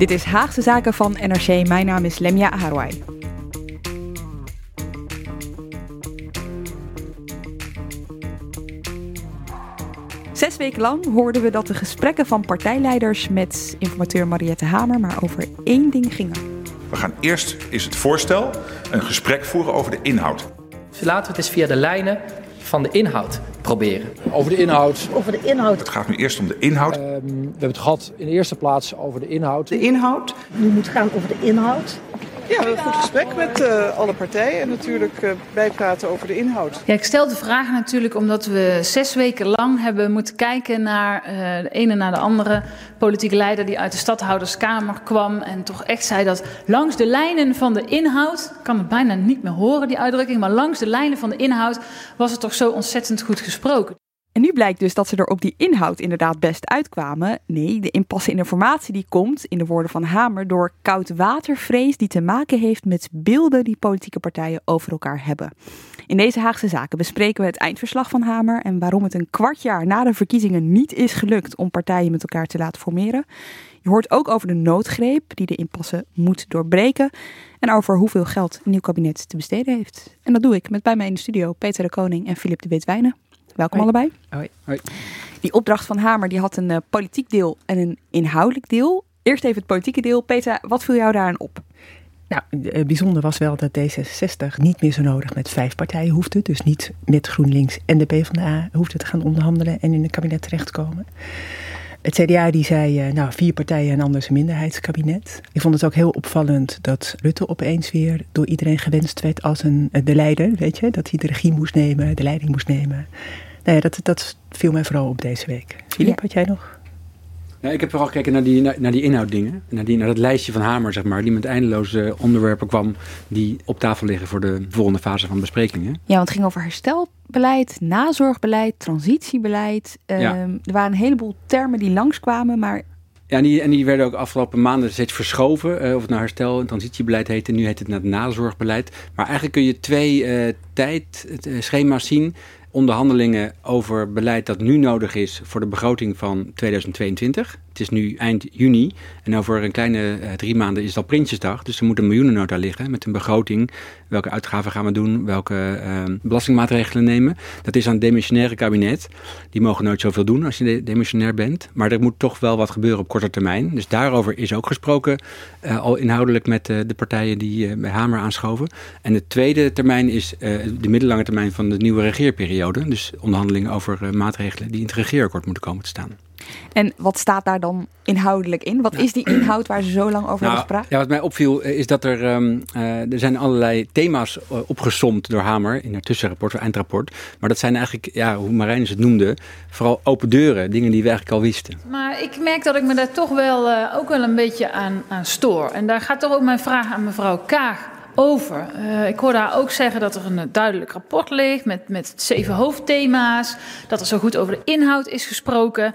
Dit is Haagse Zaken van NRC. Mijn naam is Lemja Harouai. Zes weken lang hoorden we dat de gesprekken van partijleiders met informateur Mariette Hamer maar over één ding gingen. We gaan eerst is het voorstel een gesprek voeren over de inhoud. Dus laten we het eens via de lijnen van de inhoud proberen. Over de inhoud. Over de inhoud. Het gaat nu eerst om de inhoud. Ehm, we hebben het gehad in de eerste plaats over de inhoud. De inhoud. Nu moet het gaan over de inhoud. Ja, een goed gesprek met uh, alle partijen en natuurlijk uh, bijpraten over de inhoud. Ja, ik stel de vraag natuurlijk omdat we zes weken lang hebben moeten kijken naar uh, de ene na de andere politieke leider die uit de stadhouderskamer kwam en toch echt zei dat langs de lijnen van de inhoud, ik kan het bijna niet meer horen die uitdrukking, maar langs de lijnen van de inhoud was het toch zo ontzettend goed gesproken. En nu blijkt dus dat ze er op die inhoud inderdaad best uitkwamen. Nee, de impasse in informatie die komt, in de woorden van Hamer, door koudwatervrees die te maken heeft met beelden die politieke partijen over elkaar hebben. In deze Haagse zaken bespreken we het eindverslag van Hamer en waarom het een kwart jaar na de verkiezingen niet is gelukt om partijen met elkaar te laten formeren. Je hoort ook over de noodgreep die de impasse moet doorbreken en over hoeveel geld een nieuw kabinet te besteden heeft. En dat doe ik met bij mij in de studio Peter de Koning en Filip de Witwijnen. Welkom Hoi. allebei. Hoi. Hoi. Die opdracht van Hamer die had een uh, politiek deel en een inhoudelijk deel. Eerst even het politieke deel. Peter, wat viel jou daaraan op? Nou, uh, bijzonder was wel dat D66 niet meer zo nodig met vijf partijen hoefde. Dus niet met GroenLinks en de PvdA hoefde te gaan onderhandelen en in een kabinet terechtkomen. Het CDA die zei, uh, nou, vier partijen en anders een minderheidskabinet. Ik vond het ook heel opvallend dat Rutte opeens weer door iedereen gewenst werd als een, de leider, weet je. Dat hij de regie moest nemen, de leiding moest nemen. Nou ja, dat, dat viel mij vooral op deze week. Filip, ja. had jij nog? Ja, ik heb vooral gekeken naar die, naar, naar die inhouddingen. Naar, die, naar dat lijstje van Hamer, zeg maar. Die met eindeloze onderwerpen kwam die op tafel liggen voor de volgende fase van besprekingen. Ja, want het ging over herstelbeleid, nazorgbeleid, transitiebeleid. Um, ja. Er waren een heleboel termen die langskwamen, maar ja, en die, en die werden ook afgelopen maanden steeds verschoven. Uh, of het nou herstel- en transitiebeleid heette. Nu heet het het nazorgbeleid. Maar eigenlijk kun je twee uh, tijdschema's zien. Onderhandelingen over beleid dat nu nodig is voor de begroting van 2022. Het is nu eind juni en over een kleine uh, drie maanden is al Prinsjesdag. Dus er moet een miljoenennota liggen met een begroting. Welke uitgaven gaan we doen? Welke uh, belastingmaatregelen nemen? Dat is aan het demissionaire kabinet. Die mogen nooit zoveel doen als je de demissionair bent. Maar er moet toch wel wat gebeuren op korte termijn. Dus daarover is ook gesproken. Uh, al inhoudelijk met de partijen die bij Hamer aanschoven. En de tweede termijn is de middellange termijn van de nieuwe regeerperiode. Dus onderhandelingen over maatregelen die in het regeerakkoord moeten komen te staan. En wat staat daar dan inhoudelijk in? Wat is die inhoud waar ze zo lang over nou, hebben gepraat? Ja, wat mij opviel is dat er, um, uh, er zijn allerlei thema's uh, opgesomd door Hamer in haar tussenrapport, haar eindrapport. Maar dat zijn eigenlijk, ja, hoe Marijn het noemde, vooral open deuren, dingen die we eigenlijk al wisten. Maar ik merk dat ik me daar toch wel uh, ook wel een beetje aan, aan stoor. En daar gaat toch ook mijn vraag aan mevrouw Kaag over. Uh, ik hoorde haar ook zeggen dat er een duidelijk rapport ligt met, met zeven hoofdthema's. Dat er zo goed over de inhoud is gesproken.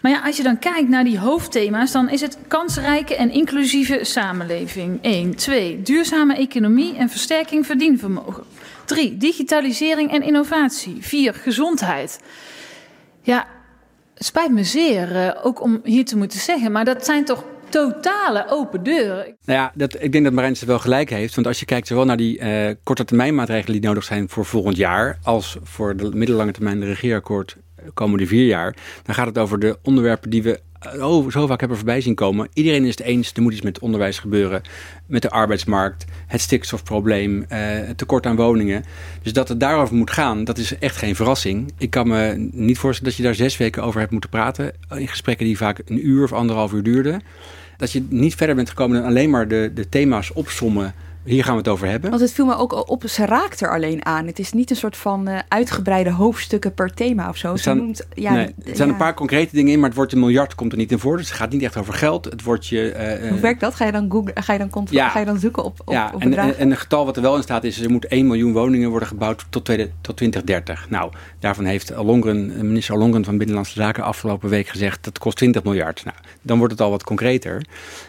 Maar ja, als je dan kijkt naar die hoofdthema's, dan is het kansrijke en inclusieve samenleving. 1. 2. Duurzame economie en versterking verdienvermogen. 3. Digitalisering en innovatie. 4. Gezondheid. Ja, het spijt me zeer uh, ook om hier te moeten zeggen, maar dat zijn toch totale open deuren. Nou ja, dat, ik denk dat Marijn het wel gelijk heeft. Want als je kijkt zowel naar die uh, korte termijn maatregelen die nodig zijn voor volgend jaar, als voor de middellange termijn de regeerakkoord komende vier jaar, dan gaat het over de onderwerpen die we oh, zo vaak hebben voorbij zien komen. Iedereen is het eens, er moet iets met onderwijs gebeuren, met de arbeidsmarkt, het stikstofprobleem, uh, het tekort aan woningen. Dus dat het daarover moet gaan, dat is echt geen verrassing. Ik kan me niet voorstellen dat je daar zes weken over hebt moeten praten, in gesprekken die vaak een uur of anderhalf uur duurden. Dat je niet verder bent gekomen dan alleen maar de, de thema's opsommen hier gaan we het over hebben. Want het viel me ook op, ze raakt er alleen aan. Het is niet een soort van uh, uitgebreide hoofdstukken per thema of zo. Er staan, noemt, ja, nee, er zijn een paar concrete dingen in, maar het woordje miljard komt er niet in voor. Dus het gaat niet echt over geld. Het woordje. Uh, Hoe werkt dat? Ga je dan googlen, ga je dan, ja, ga je dan zoeken op, op, ja, op en, en, en, een getal wat er wel in staat is, er moet 1 miljoen woningen worden gebouwd tot, tweede, tot 2030. Nou, daarvan heeft Longren, minister Longren van Binnenlandse Zaken afgelopen week gezegd dat kost 20 miljard. Nou, dan wordt het al wat concreter.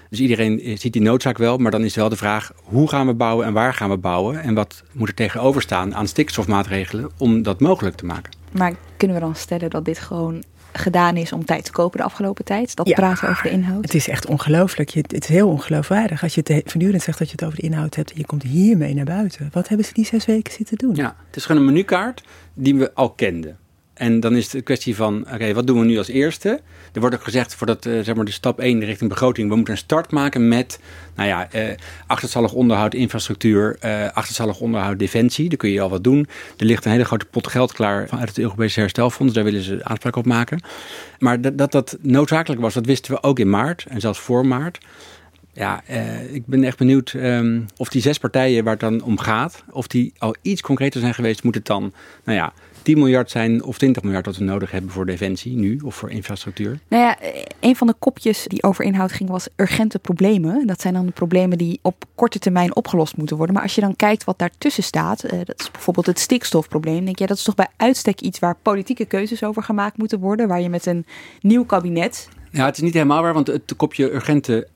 Dus iedereen ziet die noodzaak wel, maar dan is wel de vraag hoe gaan we bouwen en waar gaan we bouwen en wat moet er tegenover staan aan stikstofmaatregelen om dat mogelijk te maken. Maar kunnen we dan stellen dat dit gewoon gedaan is om tijd te kopen de afgelopen tijd? Dat praten over de inhoud? Het is echt ongelooflijk. Het is heel ongeloofwaardig. Als je het voortdurend zegt dat je het over de inhoud hebt en je komt hiermee naar buiten. Wat hebben ze die zes weken zitten doen? Ja, het is gewoon een menukaart die we al kenden. En dan is het een kwestie van, oké, wat doen we nu als eerste? Er wordt ook gezegd, voordat uh, zeg maar de stap 1 richting begroting, we moeten een start maken met, nou ja, uh, achterstallig onderhoud infrastructuur, uh, achterstallig onderhoud defensie. Daar kun je al wat doen. Er ligt een hele grote pot geld klaar vanuit het Europese herstelfonds, daar willen ze aanspraak op maken. Maar dat dat, dat noodzakelijk was, dat wisten we ook in maart en zelfs voor maart. Ja, ik ben echt benieuwd um, of die zes partijen waar het dan om gaat, of die al iets concreter zijn geweest, moet het dan, nou ja, 10 miljard zijn of 20 miljard dat we nodig hebben voor defensie nu of voor infrastructuur? Nou ja, een van de kopjes die over inhoud ging was urgente problemen. Dat zijn dan de problemen die op korte termijn opgelost moeten worden. Maar als je dan kijkt wat daartussen staat, uh, dat is bijvoorbeeld het stikstofprobleem. Denk je, dat is toch bij uitstek iets waar politieke keuzes over gemaakt moeten worden, waar je met een nieuw kabinet. Ja, het is niet helemaal waar, want het kopje urgente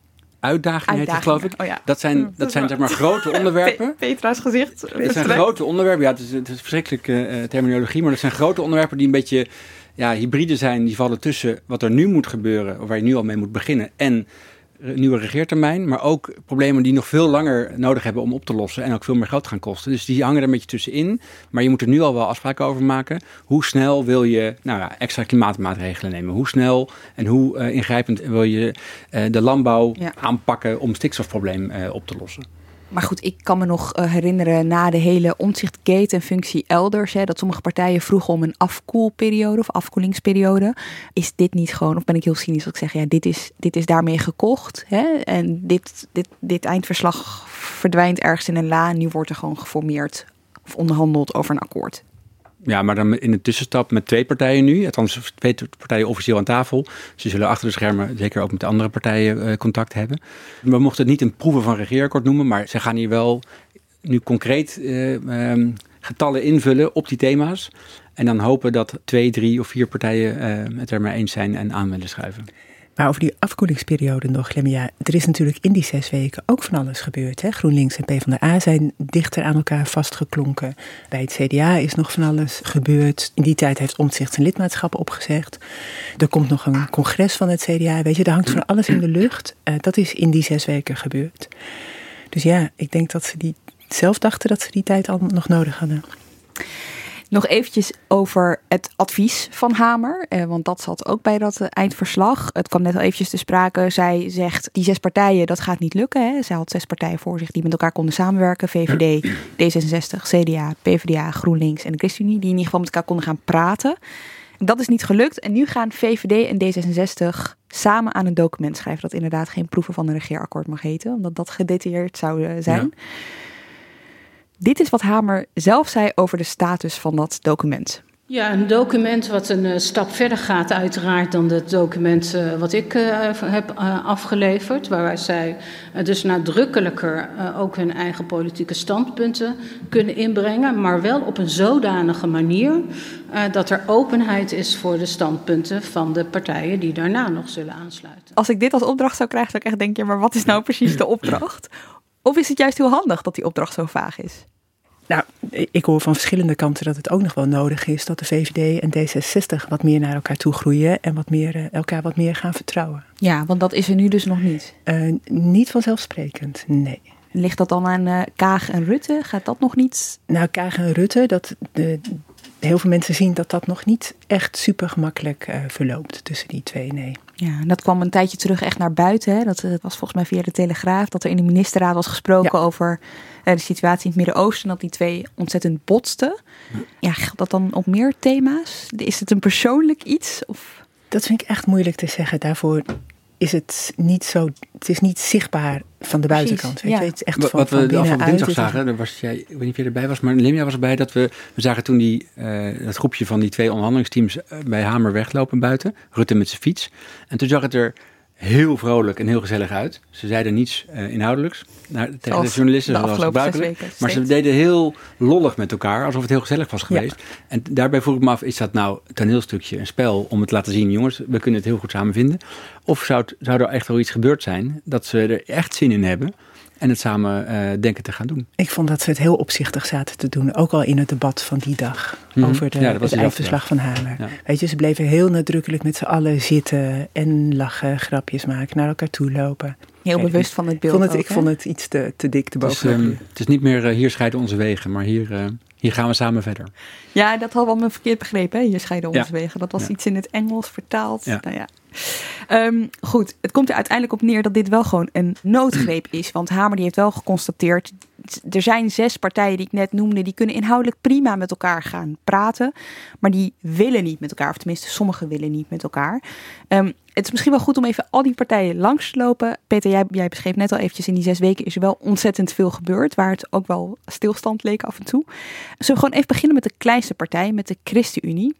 uitdaging, heet het, geloof ik. Oh, ja. Dat zijn, hm, dat, zijn zeg maar grote onderwerpen. Petra's gezicht. Het zijn grote onderwerpen. Ja, het is, het is verschrikkelijke uh, terminologie, maar dat zijn grote onderwerpen die een beetje ja, hybride zijn. Die vallen tussen wat er nu moet gebeuren, of waar je nu al mee moet beginnen, en nieuwe regeertermijn, maar ook problemen die nog veel langer nodig hebben om op te lossen en ook veel meer geld gaan kosten. Dus die hangen er een beetje tussenin. Maar je moet er nu al wel afspraken over maken. Hoe snel wil je nou ja, extra klimaatmaatregelen nemen? Hoe snel en hoe uh, ingrijpend wil je uh, de landbouw ja. aanpakken om stikstofprobleem op te lossen? Maar goed, ik kan me nog uh, herinneren na de hele omzichtgate en functie elders, hè, dat sommige partijen vroegen om een afkoelperiode of afkoelingsperiode. Is dit niet gewoon, of ben ik heel cynisch als ik zeg, ja, dit is, dit is daarmee gekocht. Hè, en dit, dit, dit eindverslag verdwijnt ergens in een la. Nu wordt er gewoon geformeerd of onderhandeld over een akkoord. Ja, maar dan in de tussenstap met twee partijen nu. Althans, twee partijen officieel aan tafel. Ze zullen achter de schermen zeker ook met de andere partijen uh, contact hebben. We mochten het niet een proeven van regeerakkoord noemen. Maar ze gaan hier wel nu concreet uh, um, getallen invullen op die thema's. En dan hopen dat twee, drie of vier partijen uh, het er maar eens zijn en aan willen schuiven. Maar over die afkoelingsperiode nog, Lemia. Er is natuurlijk in die zes weken ook van alles gebeurd. Hè? GroenLinks en PvdA zijn dichter aan elkaar vastgeklonken. Bij het CDA is nog van alles gebeurd. In die tijd heeft Omtzigt zijn lidmaatschap opgezegd. Er komt nog een congres van het CDA. Weet je, er hangt van alles in de lucht. Uh, dat is in die zes weken gebeurd. Dus ja, ik denk dat ze die zelf dachten dat ze die tijd al nog nodig hadden. Nog eventjes over het advies van Hamer, eh, want dat zat ook bij dat eh, eindverslag. Het kwam net al eventjes te sprake. Zij zegt, die zes partijen, dat gaat niet lukken. Hè. Zij had zes partijen voor zich die met elkaar konden samenwerken. VVD, D66, CDA, PvdA, GroenLinks en de ChristenUnie. Die in ieder geval met elkaar konden gaan praten. Dat is niet gelukt. En nu gaan VVD en D66 samen aan een document schrijven. Dat inderdaad geen proeven van een regeerakkoord mag heten. Omdat dat gedetailleerd zou eh, zijn. Dit is wat Hamer zelf zei over de status van dat document. Ja, een document wat een uh, stap verder gaat, uiteraard, dan het document uh, wat ik uh, heb afgeleverd. Waarbij zij dus nadrukkelijker ook hun eigen politieke standpunten kunnen inbrengen. Maar wel op een zodanige manier dat er openheid is voor de standpunten van de partijen die daarna nog zullen aansluiten. Als ik dit als opdracht zou krijgen, zou ik echt denken: maar wat is nou precies de opdracht? Of is het juist heel handig dat die opdracht zo vaag is? Nou, ik hoor van verschillende kanten dat het ook nog wel nodig is dat de VVD en D66 wat meer naar elkaar toe groeien en wat meer, elkaar wat meer gaan vertrouwen. Ja, want dat is er nu dus nog niet. Uh, niet vanzelfsprekend, nee. Ligt dat dan aan uh, Kaag en Rutte? Gaat dat nog niet? Nou, Kaag en Rutte, dat, de, heel veel mensen zien dat dat nog niet echt super gemakkelijk uh, verloopt tussen die twee, nee. Ja, en dat kwam een tijdje terug echt naar buiten. Hè? Dat, dat was volgens mij via de Telegraaf, dat er in de ministerraad was gesproken ja. over uh, de situatie in het Midden-Oosten. Dat die twee ontzettend botsten. Ja. ja, geldt dat dan op meer thema's? Is het een persoonlijk iets? Of? Dat vind ik echt moeilijk te zeggen. Daarvoor is het niet zo, het is niet zichtbaar van de buitenkant. Weet ja. je? Het is echt Wat, van, wat van we de afgelopen binnenuit dinsdag het- zagen, daar was jij, ik weet niet of je erbij was, maar Limja was erbij, dat we, we zagen toen die, eh, dat groepje van die twee onderhandelingsteams eh, bij Hamer weglopen buiten, Rutte met zijn fiets. En toen zag het er heel vrolijk en heel gezellig uit. Ze zeiden niets eh, inhoudelijks naar, tegen Zoals de journalisten, de zoals gebruikelijk. weken Maar ze deden heel lollig met elkaar, alsof het heel gezellig was geweest. En daarbij vroeg ik me af, is dat nou een toneelstukje, een spel om het te laten zien, jongens, we kunnen het heel goed samen vinden? Of zou, het, zou er echt wel iets gebeurd zijn, dat ze er echt zin in hebben en het samen eh, denken te gaan doen? Ik vond dat ze het heel opzichtig zaten te doen. Ook al in het debat van die dag. Mhm. Over de, Ja, het eindverslag van Hamer. Ja. Weet je, ze bleven heel nadrukkelijk met z'n allen zitten. En lachen, grapjes maken, naar elkaar toe lopen. Heel Kijk, bewust van het Ik beeld. vond het, ook, ik vond het iets te, te dik te Het is, bovenop. ehm, het is niet meer eh, hier scheiden onze wegen, maar hier, eh, hier gaan we samen verder. Ja, dat hadden we allemaal verkeerd begrepen. Hè? Hier scheiden onze Ja. wegen. Dat was Ja. iets in het Engels vertaald. Ja. Nou ja. Ehm, goed, het komt er uiteindelijk op neer dat dit wel gewoon een noodgreep is. Want Hamer die heeft wel geconstateerd... er zijn zes partijen die ik net noemde... die kunnen inhoudelijk prima met elkaar gaan praten. Maar die willen niet met elkaar. Of tenminste, sommigen willen niet met elkaar. Ehm, het is misschien wel goed om even al die partijen langs te lopen. Peter, jij, beschreef net al eventjes... in die zes weken is er wel ontzettend veel gebeurd... waar het ook wel stilstand leek af en toe. Zullen we gewoon even beginnen met de kleinste partij... met de ChristenUnie...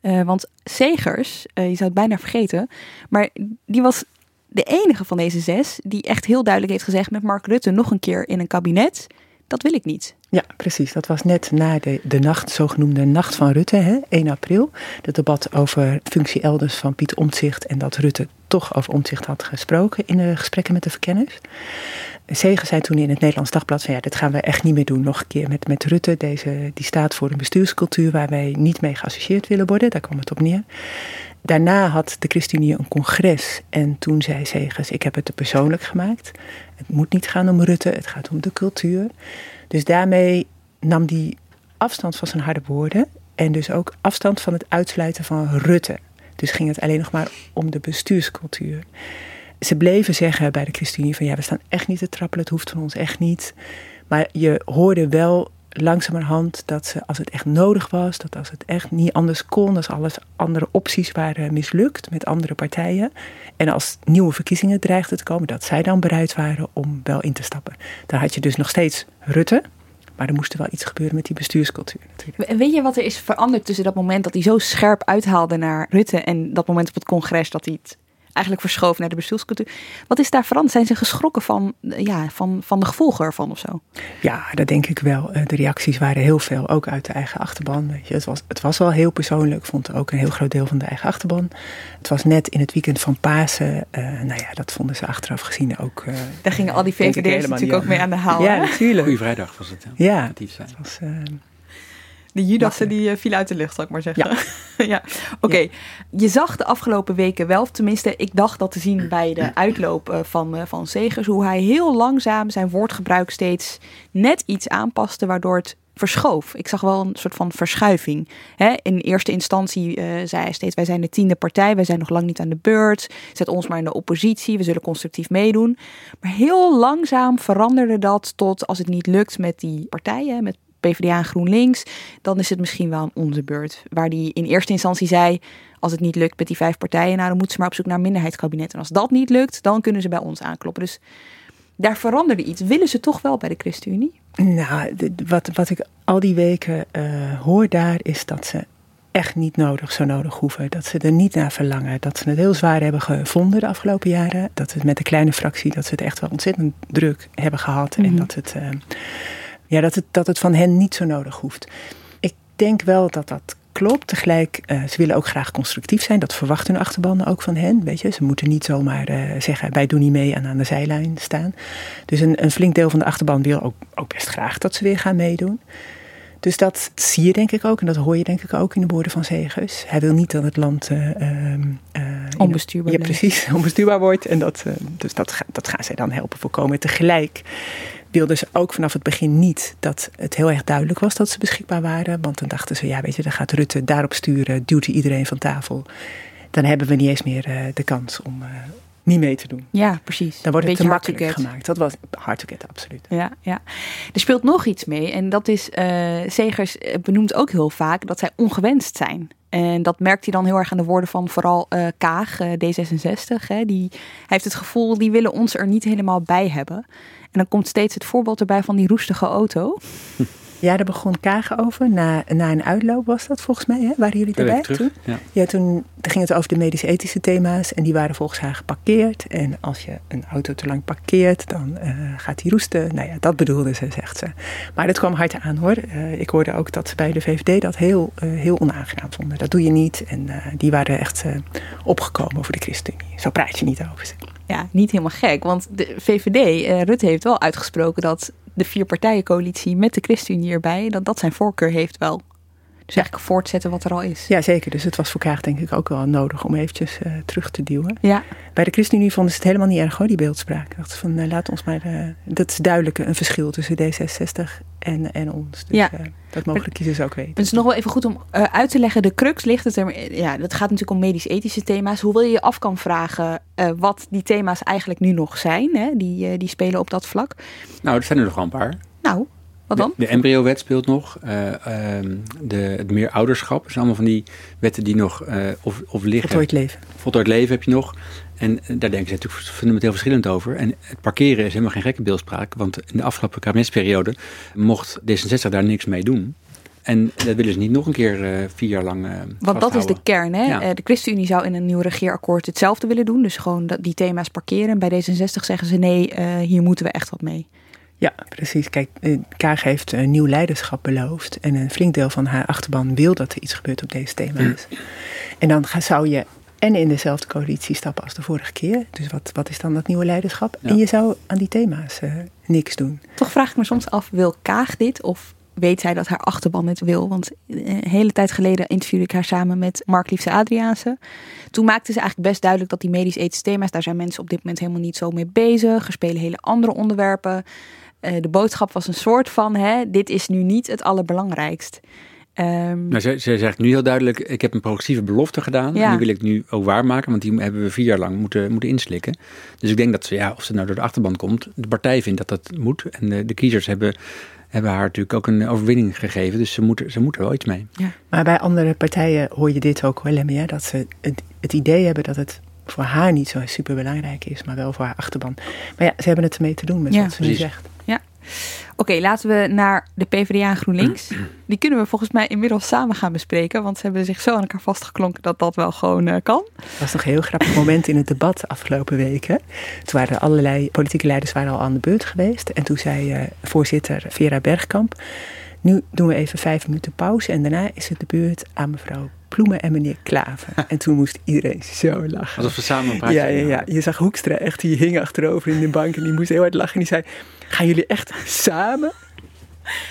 Eh, want Segers, eh, je zou het bijna vergeten, maar die was de enige van deze zes die echt heel duidelijk heeft gezegd met Mark Rutte nog een keer in een kabinet. Dat wil ik niet. Ja, precies. Dat was net na de, de nacht, zogenoemde Nacht van Rutte, hè, 1 april. Het debat over functie elders van Piet Omtzigt en dat Rutte toch over Omtzigt had gesproken in de gesprekken met de verkenners. Zegen zei toen in het Nederlands Dagblad van ja, dit gaan we echt niet meer doen nog een keer met, met Rutte. Deze, die staat voor een bestuurscultuur waar wij niet mee geassocieerd willen worden. Daar kwam het op neer. Daarna had de ChristenUnie een congres en toen zei Segers, ik heb het te persoonlijk gemaakt. Het moet niet gaan om Rutte, het gaat om de cultuur. Dus daarmee nam hij afstand van zijn harde woorden en dus ook afstand van het uitsluiten van Rutte. Dus ging het alleen nog maar om de bestuurscultuur. Ze bleven zeggen bij de ChristenUnie van ja, we staan echt niet te trappelen, het hoeft van ons echt niet. Maar je hoorde wel langzamerhand dat ze, als het echt nodig was, dat als het echt niet anders kon, als alles andere opties waren mislukt met andere partijen. En als nieuwe verkiezingen dreigden te komen, dat zij dan bereid waren om wel in te stappen. Dan had je dus nog steeds Rutte, maar er moest wel iets gebeuren met die bestuurscultuur natuurlijk. En weet je wat er is veranderd tussen dat moment dat hij zo scherp uithaalde naar Rutte en dat moment op het congres dat hij het eigenlijk verschoof naar de bestuurscultuur? Wat is daar veranderd? Zijn ze geschrokken van, ja, van, van de gevolgen ervan of zo? Ja, dat denk ik wel. Eh, De reacties waren heel veel, ook uit de eigen achterban. Weet je. Het, was, het was wel heel persoonlijk, vond ook een heel groot deel van de eigen achterban. Het was net in het weekend van Pasen. Eh, nou ja, dat vonden ze achteraf gezien ook. eh, Daar gingen al die VVD'ers natuurlijk ook mee aan de haal. Ja, natuurlijk. Goeie vrijdag was het. hè? Ja, het was, eh, De Judassen die uh, vielen uit de lucht, zal ik maar zeggen. Ja, ja. oké. Je zag de afgelopen weken wel, of tenminste, ik dacht dat te zien bij de uitloop uh, van, uh, van Segers, hoe hij heel langzaam zijn woordgebruik steeds net iets aanpaste, waardoor het verschoof. Ik zag wel een soort van verschuiving. Hè? In eerste instantie uh, zei hij steeds: Wij zijn de tiende partij, wij zijn nog lang niet aan de beurt. Zet ons maar in de oppositie, we zullen constructief meedoen. Maar heel langzaam veranderde dat tot als het niet lukt met die partijen, met PvdA en GroenLinks, dan is het misschien wel aan onze beurt. Waar die in eerste instantie zei, als het niet lukt met die vijf partijen, nou, dan moeten ze maar op zoek naar een minderheidskabinet. En als dat niet lukt, dan kunnen ze bij ons aankloppen. Dus daar veranderde iets. Willen ze toch wel bij de ChristenUnie? Nou, wat, wat ik al die weken uh, hoor daar, is dat ze echt niet nodig, zo nodig hoeven. Dat ze er niet naar verlangen. Dat ze het heel zwaar hebben gevonden de afgelopen jaren. Dat het met de kleine fractie, dat ze het echt wel ontzettend druk hebben gehad. Mm -hmm. En dat het... Uh, ja, dat het, dat het van hen niet zo nodig hoeft. Ik denk wel dat dat klopt. Tegelijk, uh, ze willen ook graag constructief zijn. Dat verwacht hun achterban ook van hen. Weet je? Ze moeten niet zomaar uh, zeggen, wij doen niet mee en aan de zijlijn staan. Dus een, een flink deel van de achterban wil ook, ook best graag dat ze weer gaan meedoen. Dus dat zie je denk ik ook en dat hoor je denk ik ook in de woorden van Zegers. Hij wil niet dat het land uh, onbestuurbaar, ja, precies, onbestuurbaar wordt. En dat, dus dat, dat gaan zij dan helpen voorkomen. Tegelijk wilden ze ook vanaf het begin niet dat het heel erg duidelijk was dat ze beschikbaar waren. Want dan dachten ze, ja weet je, dan gaat Rutte daarop sturen, duwt hij iedereen van tafel. Dan hebben we niet eens meer uh, de kans om uh, niet mee te doen. Ja, precies. Dan wordt het Beetje te makkelijk gemaakt. Dat was hard to get, absoluut. Ja, ja. Er speelt nog iets mee en dat is, uh, Segers benoemt ook heel vaak dat zij ongewenst zijn. En dat merkt hij dan heel erg aan de woorden van vooral uh, Kaag, uh, D66. Hè. Die, hij heeft het gevoel, die willen ons er niet helemaal bij hebben. En dan komt steeds het voorbeeld erbij van die roestige auto. Ja, daar begon Kagen over. Na, na een uitloop was dat volgens mij. Hè? Waren jullie erbij toen? Ja. ja, toen ging het over de medisch-ethische thema's. En die waren volgens haar geparkeerd. En als je een auto te lang parkeert, dan uh, gaat die roesten. Nou ja, dat bedoelde ze, zegt ze. Maar dat kwam hard aan hoor. Uh, ik hoorde ook dat ze bij de VVD dat heel, uh, heel onaangenaam vonden. Dat doe je niet. En die waren echt opgekomen voor de ChristenUnie. Zo praat je niet over ze. Ja, niet helemaal gek. Want de VVD, Rutte heeft wel uitgesproken dat de vier partijencoalitie met de ChristenUnie erbij, dat dat zijn voorkeur heeft wel. Dus eigenlijk voortzetten wat er al is. Ja, zeker. Dus het was voor Kaag denk ik ook wel nodig om eventjes uh, terug te duwen. Ja. Bij de ChristenUnie vonden ze het helemaal niet erg hoor, die beeldspraak. Van, uh, laat ons maar... Uh, dat is duidelijk een verschil tussen D66 en, en ons. Dus ja. dat mogen kiezers ook weten. Het is nog wel even goed om uit te leggen. De crux ligt het er... Ja, dat gaat natuurlijk om medisch-ethische thema's. Hoe wil je je af kan vragen wat die thema's eigenlijk nu nog zijn. Hè? Die, die spelen op dat vlak. Nou, er zijn er nog wel een paar. Nou, wat dan? De, de embryo-wet speelt nog. Uh, de, het meer ouderschap. Dat zijn allemaal van die wetten die nog uh, of, of liggen. Voltooid leven. Voltooid leven heb je nog. En daar denken ze natuurlijk fundamenteel verschillend over. En het parkeren is helemaal geen gekke beeldspraak. Want in de afgelopen kabinetsperiode mocht D66 daar niks mee doen. En dat willen ze niet nog een keer uh, vier jaar lang. Uh, Want dat is de kern. Hè? Ja. de ChristenUnie zou in een nieuw regeerakkoord hetzelfde willen doen. Dus gewoon die thema's parkeren. En bij D66 zeggen ze nee, hier moeten we echt wat mee. Ja, precies. Kijk, eh, Kaag heeft een nieuw leiderschap beloofd. En een flink deel van haar achterban wil dat er iets gebeurt op deze thema's. En dan zou je en in dezelfde coalitie stappen als de vorige keer. Dus wat, wat is dan dat nieuwe leiderschap? En je zou aan die thema's uh, niks doen. Toch vraag ik me soms af, wil Kaag dit? Of weet zij dat haar achterban het wil? Want een hele tijd geleden interviewde ik haar samen met Mark Liefse Adriaanse. Toen maakte ze eigenlijk best duidelijk dat die medisch-ethische thema's... daar zijn mensen op dit moment helemaal niet zo mee bezig. Er spelen hele andere onderwerpen. Uh, de boodschap was een soort van: hè, dit is nu niet het allerbelangrijkst. Um, nou, ze, ze, zegt nu heel duidelijk: ik heb een progressieve belofte gedaan. Ja. En die wil ik nu ook waarmaken, want die hebben we vier jaar lang moeten, moeten inslikken. Dus ik denk dat ze, ja, of ze nou door de achterban komt, de partij vindt dat dat moet. En de, de kiezers hebben hebben haar natuurlijk ook een overwinning gegeven. Dus ze moeten, ze moeten wel iets mee. Ja. Maar bij andere partijen hoor je dit ook wel meer. Dat ze het, het idee hebben dat het voor haar niet zo super belangrijk is, maar wel voor haar achterban. Maar ja, ze hebben het ermee te doen met wat ze nu zegt. Oké, laten we naar de PvdA en GroenLinks. Die kunnen we volgens mij inmiddels samen gaan bespreken. Want ze hebben zich zo aan elkaar vastgeklonken dat dat wel gewoon uh, kan. Dat was nog een heel grappig moment in het debat afgelopen weken. Toen waren allerlei politieke leiders waren al aan de beurt geweest. En toen zei uh, voorzitter Vera Bergkamp... Nu doen we even vijf minuten pauze en daarna is het de beurt aan mevrouw Ploemen en meneer Klaver. En toen moest iedereen zo lachen. Alsof we samen een praatje ja, ja, ja, je zag Hoekstra echt, die hing achterover in de bank en die moest heel hard lachen. En die zei, gaan jullie echt samen?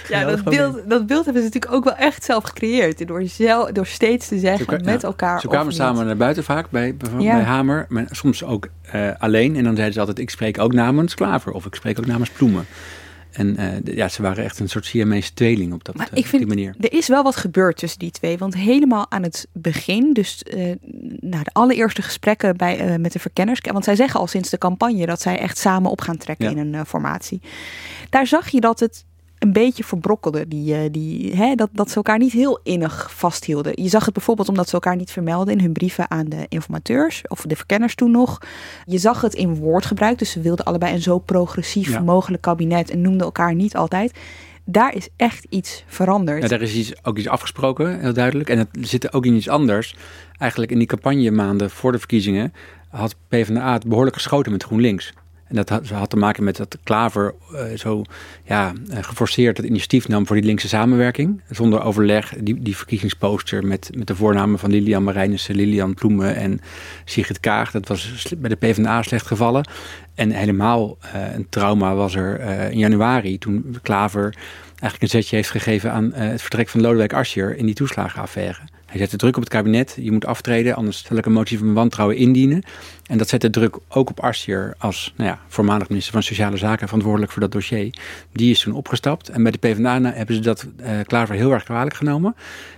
Ja, dat beeld, dat beeld hebben ze natuurlijk ook wel echt zelf gecreëerd. Door, zelf, door steeds te zeggen met elkaar. Ze kwamen samen naar buiten vaak bij, bij, Hamer. Maar soms ook uh, alleen. En dan zeiden ze altijd, ik spreek ook namens Klaver. Of ik spreek ook namens Ploemen. En uh, ja, ze waren echt een soort Siamese tweeling op, dat, maar uh, ik vind, die manier. Er is wel wat gebeurd tussen die twee. Want helemaal aan het begin, dus uh, nou, de allereerste gesprekken bij, met de verkenners. Want zij zeggen al sinds de campagne dat zij echt samen op gaan trekken ja. in een formatie. Daar zag je dat het een beetje verbrokkelde. Die, eh, die, hè, dat, dat ze elkaar niet heel innig vasthielden. Je zag het bijvoorbeeld omdat ze elkaar niet vermelden in hun brieven aan de informateurs of de verkenners toen nog. Je zag het in woordgebruik, dus ze wilden allebei een zo progressief ja. mogelijk kabinet en noemden elkaar niet altijd. Daar is echt iets veranderd. Ja, daar is iets, ook iets afgesproken, heel duidelijk. En het zit ook in iets anders. Eigenlijk in die campagnemaanden voor de verkiezingen had PvdA het behoorlijk geschoten met GroenLinks. En dat had, te maken met dat Klaver uh, zo ja, uh, geforceerd het initiatief nam voor die linkse samenwerking. Zonder overleg, die, die verkiezingsposter met, met de voornamen van Lilian Marijnissen, Lilian Ploemen en Sigrid Kaag. Dat was bij de PvdA slecht gevallen. En helemaal uh, een trauma was er in januari toen Klaver eigenlijk een zetje heeft gegeven aan het vertrek van Lodewijk Asscher in die toeslagenaffaire. Hij zette druk op het kabinet. Je moet aftreden, anders zal ik een motie van wantrouwen indienen. En dat zette druk ook op Asscher als nou ja, voormalig minister van Sociale Zaken verantwoordelijk voor dat dossier. Die is toen opgestapt. En bij de PvdA hebben ze dat uh, Klaver heel erg kwalijk genomen.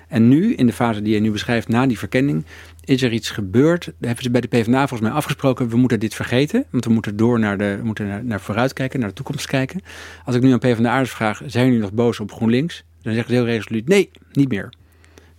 En nu, in de fase die je nu beschrijft, na die verkenning, is er iets gebeurd. Daar hebben ze bij de PvdA volgens mij afgesproken. We moeten dit vergeten. Want we moeten door naar de, we moeten naar, naar vooruit kijken, naar de toekomst kijken. Als ik nu aan PvdA'ers vraag, zijn jullie nog boos op GroenLinks? Dan zeggen ze heel resoluut, nee, niet meer.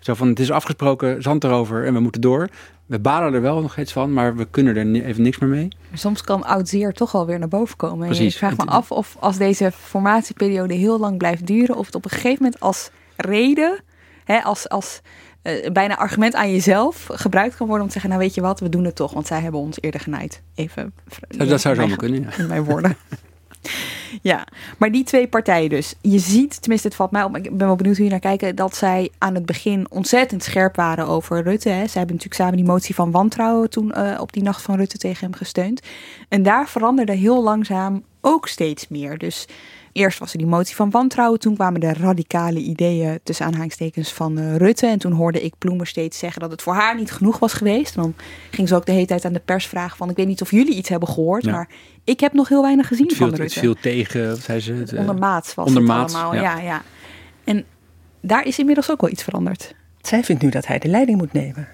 Zo van, het is afgesproken, zand erover en we moeten door. We balen er wel nog iets van, maar we kunnen er even niks meer mee. Soms kan oud zeer toch alweer naar boven komen. Precies. Ik vraag me af of als deze formatieperiode heel lang blijft duren... of het op een gegeven moment als reden, hè, als, als uh, bijna argument aan jezelf gebruikt kan worden... om te zeggen, nou weet je wat, we doen het toch, want zij hebben ons eerder genaaid. Even, dat, dat zou zo kunnen, ja. In mijn woorden. Ja, maar die twee partijen dus. Je ziet, tenminste het valt mij op, ik ben wel benieuwd hoe je naar kijken, dat zij aan het begin ontzettend scherp waren over Rutte. Hè. Zij hebben natuurlijk samen die motie van wantrouwen toen uh, op die nacht van Rutte tegen hem gesteund. En daar veranderde heel langzaam ook steeds meer. Dus Eerst was er die motie van wantrouwen. Toen kwamen de radicale ideeën tussen aanhalingstekens van uh, Rutte. En toen hoorde ik Ploemer steeds zeggen dat het voor haar niet genoeg was geweest. En dan ging ze ook de hele tijd aan de pers vragen van... ik weet niet of jullie iets hebben gehoord, maar ik heb nog heel weinig gezien het viel, van Rutte. Het viel tegen, zei ze. Het, uh, ondermaats was ondermaats, het allemaal, ja. ja, En daar is inmiddels ook wel iets veranderd. Zij vindt nu dat hij de leiding moet nemen.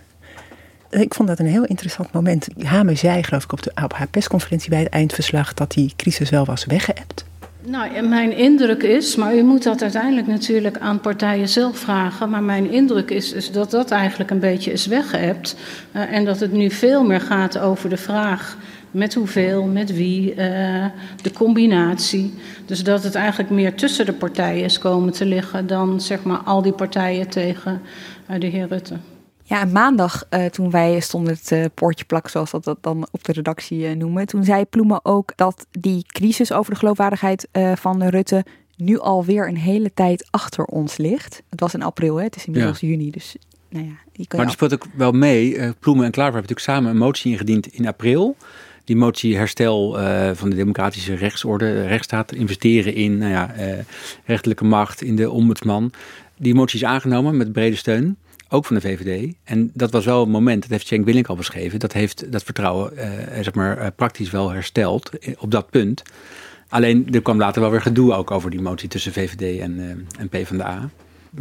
Ik vond dat een heel interessant moment. Hamer zei, geloof ik, op, de, haar persconferentie bij het eindverslag... dat die crisis wel was weggeëpt. Nou, mijn indruk is, maar u moet dat uiteindelijk natuurlijk aan partijen zelf vragen. Maar mijn indruk is, is dat dat eigenlijk een beetje is weggeëpt. Uh, en dat het nu veel meer gaat over de vraag met hoeveel, met wie, uh, de combinatie. Dus dat het eigenlijk meer tussen de partijen is komen te liggen dan zeg maar al die partijen tegen uh, de heer Rutte. Ja, maandag uh, toen wij stonden het uh, poortje plakken, zoals dat, dat dan op de redactie uh, noemen. Toen zei Ploemen ook dat die crisis over de geloofwaardigheid van Rutte nu alweer een hele tijd achter ons ligt. Het was in april, hè? het is inmiddels ja. juni, dus nou ja. Die kan maar die speelt ook wel mee. Ploemen en Klaver hebben natuurlijk samen een motie ingediend in april. Die motie herstel van de democratische rechtsorde, rechtsstaat, investeren in nou ja, rechtelijke macht, in de ombudsman. Die motie is aangenomen met brede steun ook van de VVD. En dat was wel een moment, dat heeft Cenk Willink al beschreven, dat heeft dat vertrouwen eh, zeg maar, uh, praktisch wel hersteld op dat punt. Alleen er kwam later wel weer gedoe ook over die motie tussen VVD en, uh, en PvdA.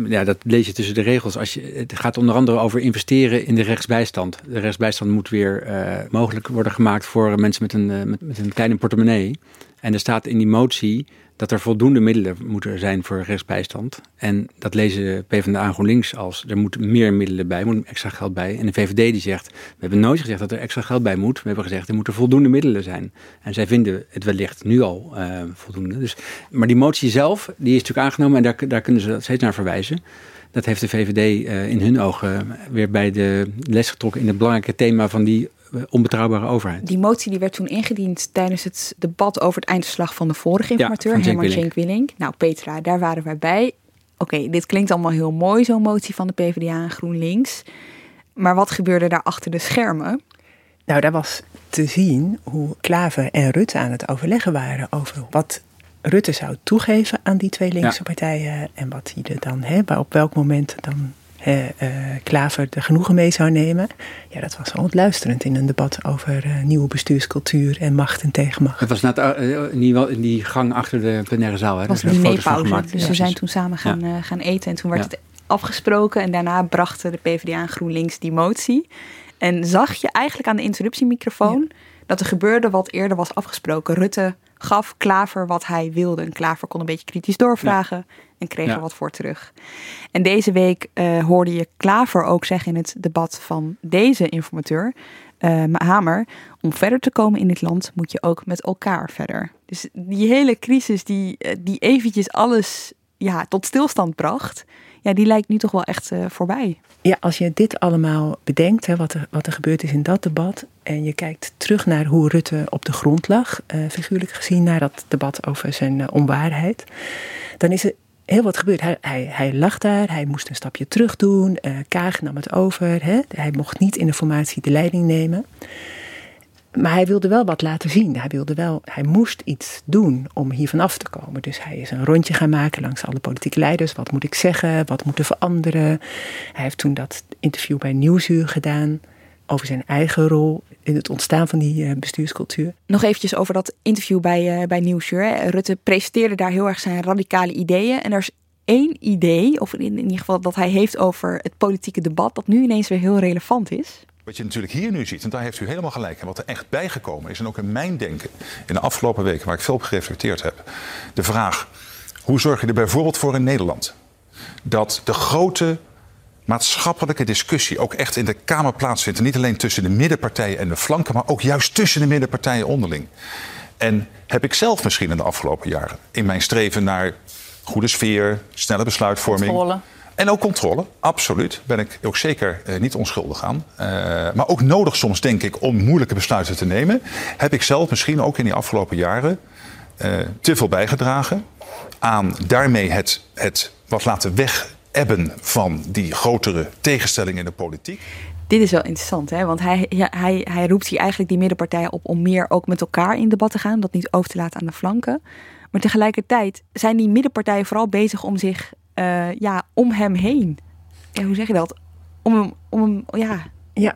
Ja, dat lees je tussen de regels. Als je, het gaat onder andere over investeren in de rechtsbijstand. De rechtsbijstand moet weer mogelijk worden gemaakt voor mensen met een, met een kleine portemonnee. En er staat in die motie dat er voldoende middelen moeten zijn voor rechtsbijstand. En dat lezen PvdA en GroenLinks als er moeten meer middelen bij, moet extra geld bij. En de VVD die zegt, we hebben nooit gezegd dat er extra geld bij moet. We hebben gezegd, er moeten voldoende middelen zijn. En zij vinden het wellicht nu al uh, voldoende. Dus, maar die motie zelf, die is natuurlijk aangenomen en daar, daar kunnen ze steeds naar verwijzen. Dat heeft de VVD uh, in hun ogen weer bij de les getrokken in het belangrijke thema van die onbetrouwbare overheid. Die motie die werd toen ingediend tijdens het debat over het eindverslag van de vorige informateur, ja, Herman Cenk Willink. Nou, Petra, daar waren wij bij. Oké, okay, dit klinkt allemaal heel mooi, zo'n motie van de PvdA en GroenLinks. Maar wat gebeurde daar achter de schermen? Nou, daar was te zien hoe Klaver en Rutte aan het overleggen waren over wat Rutte zou toegeven aan die twee linkse ja. partijen en wat hij er dan, hè, op welk moment dan Klaver er genoegen mee zou nemen. Ja, dat was ontluisterend in een debat over uh, nieuwe bestuurscultuur en macht en tegenmacht. Het was net in, die, in die gang achter de plenaire zaal. Hè? was een dinerpauze, dus ja, we zijn toen samen gaan, ja. gaan eten en toen werd het afgesproken en daarna brachten de PvdA en GroenLinks die motie. En zag je eigenlijk aan de interruptiemicrofoon dat er gebeurde wat eerder was afgesproken. Rutte gaf Klaver wat hij wilde. En Klaver kon een beetje kritisch doorvragen en kreeg er wat voor terug. En deze week uh, hoorde je Klaver ook zeggen in het debat van deze informateur, uh, Hamer, om verder te komen in dit land moet je ook met elkaar verder. Dus die hele crisis die, die eventjes alles ja, tot stilstand bracht, ja, die lijkt nu toch wel echt uh, voorbij. Ja, als je dit allemaal bedenkt, hè, wat, er, wat er gebeurd is in dat debat, en je kijkt terug naar hoe Rutte op de grond lag, uh, figuurlijk gezien, naar dat debat over zijn uh, onwaarheid, dan is er heel wat gebeurd. Hij, hij, hij lag daar, hij moest een stapje terug doen, Kaag nam het over, hè, hij mocht niet in de formatie de leiding nemen. Maar hij wilde wel wat laten zien. Hij, wilde wel, hij moest iets doen om hiervan af te komen. Dus hij is een rondje gaan maken langs alle politieke leiders. Wat moet ik zeggen? Wat moet er veranderen? Hij heeft toen dat interview bij Nieuwsuur gedaan over zijn eigen rol in het ontstaan van die uh, bestuurscultuur. Nog eventjes over dat interview bij, uh, bij Nieuwsuur. Rutte presenteerde daar heel erg zijn radicale ideeën. En er is één idee, of in, in ieder geval dat hij heeft over het politieke debat, dat nu ineens weer heel relevant is. Wat je natuurlijk hier nu ziet, en daar heeft u helemaal gelijk en wat er echt bijgekomen is, en ook in mijn denken in de afgelopen weken, waar ik veel op gereflecteerd heb, de vraag: hoe zorg je er bijvoorbeeld voor in Nederland dat de grote maatschappelijke discussie ook echt in de Kamer plaatsvindt. Niet alleen tussen de middenpartijen en de flanken, maar ook juist tussen de middenpartijen onderling. En heb ik zelf misschien in de afgelopen jaren in mijn streven naar goede sfeer, snelle besluitvorming. En ook controle, absoluut. Ben ik ook zeker eh, niet onschuldig aan. Eh, maar ook nodig soms, denk ik, om moeilijke besluiten te nemen. Heb ik zelf misschien ook in die afgelopen jaren eh, te veel bijgedragen aan daarmee het, het wat laten wegebben van die grotere tegenstelling in de politiek. Dit is wel interessant, hè? want hij, hij, hij roept hier eigenlijk die middenpartijen op om meer ook met elkaar in debat te gaan, dat niet over te laten aan de flanken. Maar tegelijkertijd zijn die middenpartijen vooral bezig om zich, uh, ja, om hem heen. Ja, hoe zeg je dat? Om hem, om ja. Ja,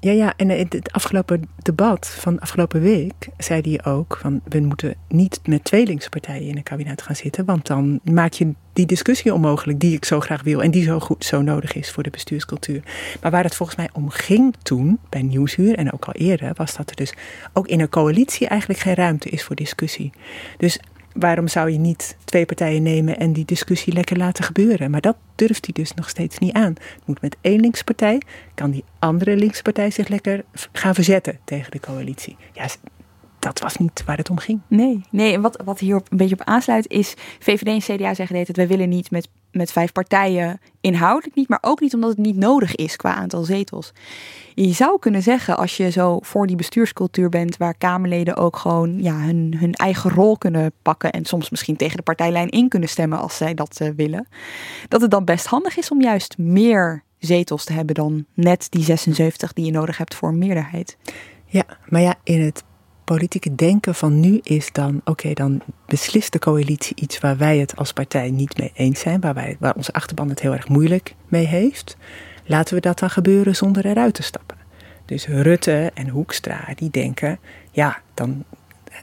ja, ja, en in het afgelopen debat van afgelopen week zei hij ook van we moeten niet met tweelingspartijen in een kabinet gaan zitten, want dan maak je die discussie onmogelijk die ik zo graag wil en die zo goed zo nodig is voor de bestuurscultuur. Maar waar het volgens mij om ging toen bij Nieuwsuur en ook al eerder was dat er dus ook in een coalitie eigenlijk geen ruimte is voor discussie. Dus waarom zou je niet twee partijen nemen en die discussie lekker laten gebeuren? Maar dat durft hij dus nog steeds niet aan. Het moet met één linkse partij, kan die andere linkse partij zich lekker gaan verzetten tegen de coalitie. Ja, dat was niet waar het om ging. Nee, nee en wat, wat hier een beetje op aansluit is... VVD en CDA zeggen dat wij willen niet met, met vijf partijen inhoudelijk niet... maar ook niet omdat het niet nodig is qua aantal zetels. Je zou kunnen zeggen, als je zo voor die bestuurscultuur bent... waar Kamerleden ook gewoon ja, hun, hun eigen rol kunnen pakken... en soms misschien tegen de partijlijn in kunnen stemmen als zij dat uh, willen... dat het dan best handig is om juist meer zetels te hebben dan net die 76 die je nodig hebt voor een meerderheid. Ja, maar ja, in het politieke denken van nu is dan: oké, dan beslist de coalitie iets waar wij het als partij niet mee eens zijn, waar, wij, waar onze achterban het heel erg moeilijk mee heeft. Laten we dat dan gebeuren zonder eruit te stappen. Dus Rutte en Hoekstra, die denken: ja, dan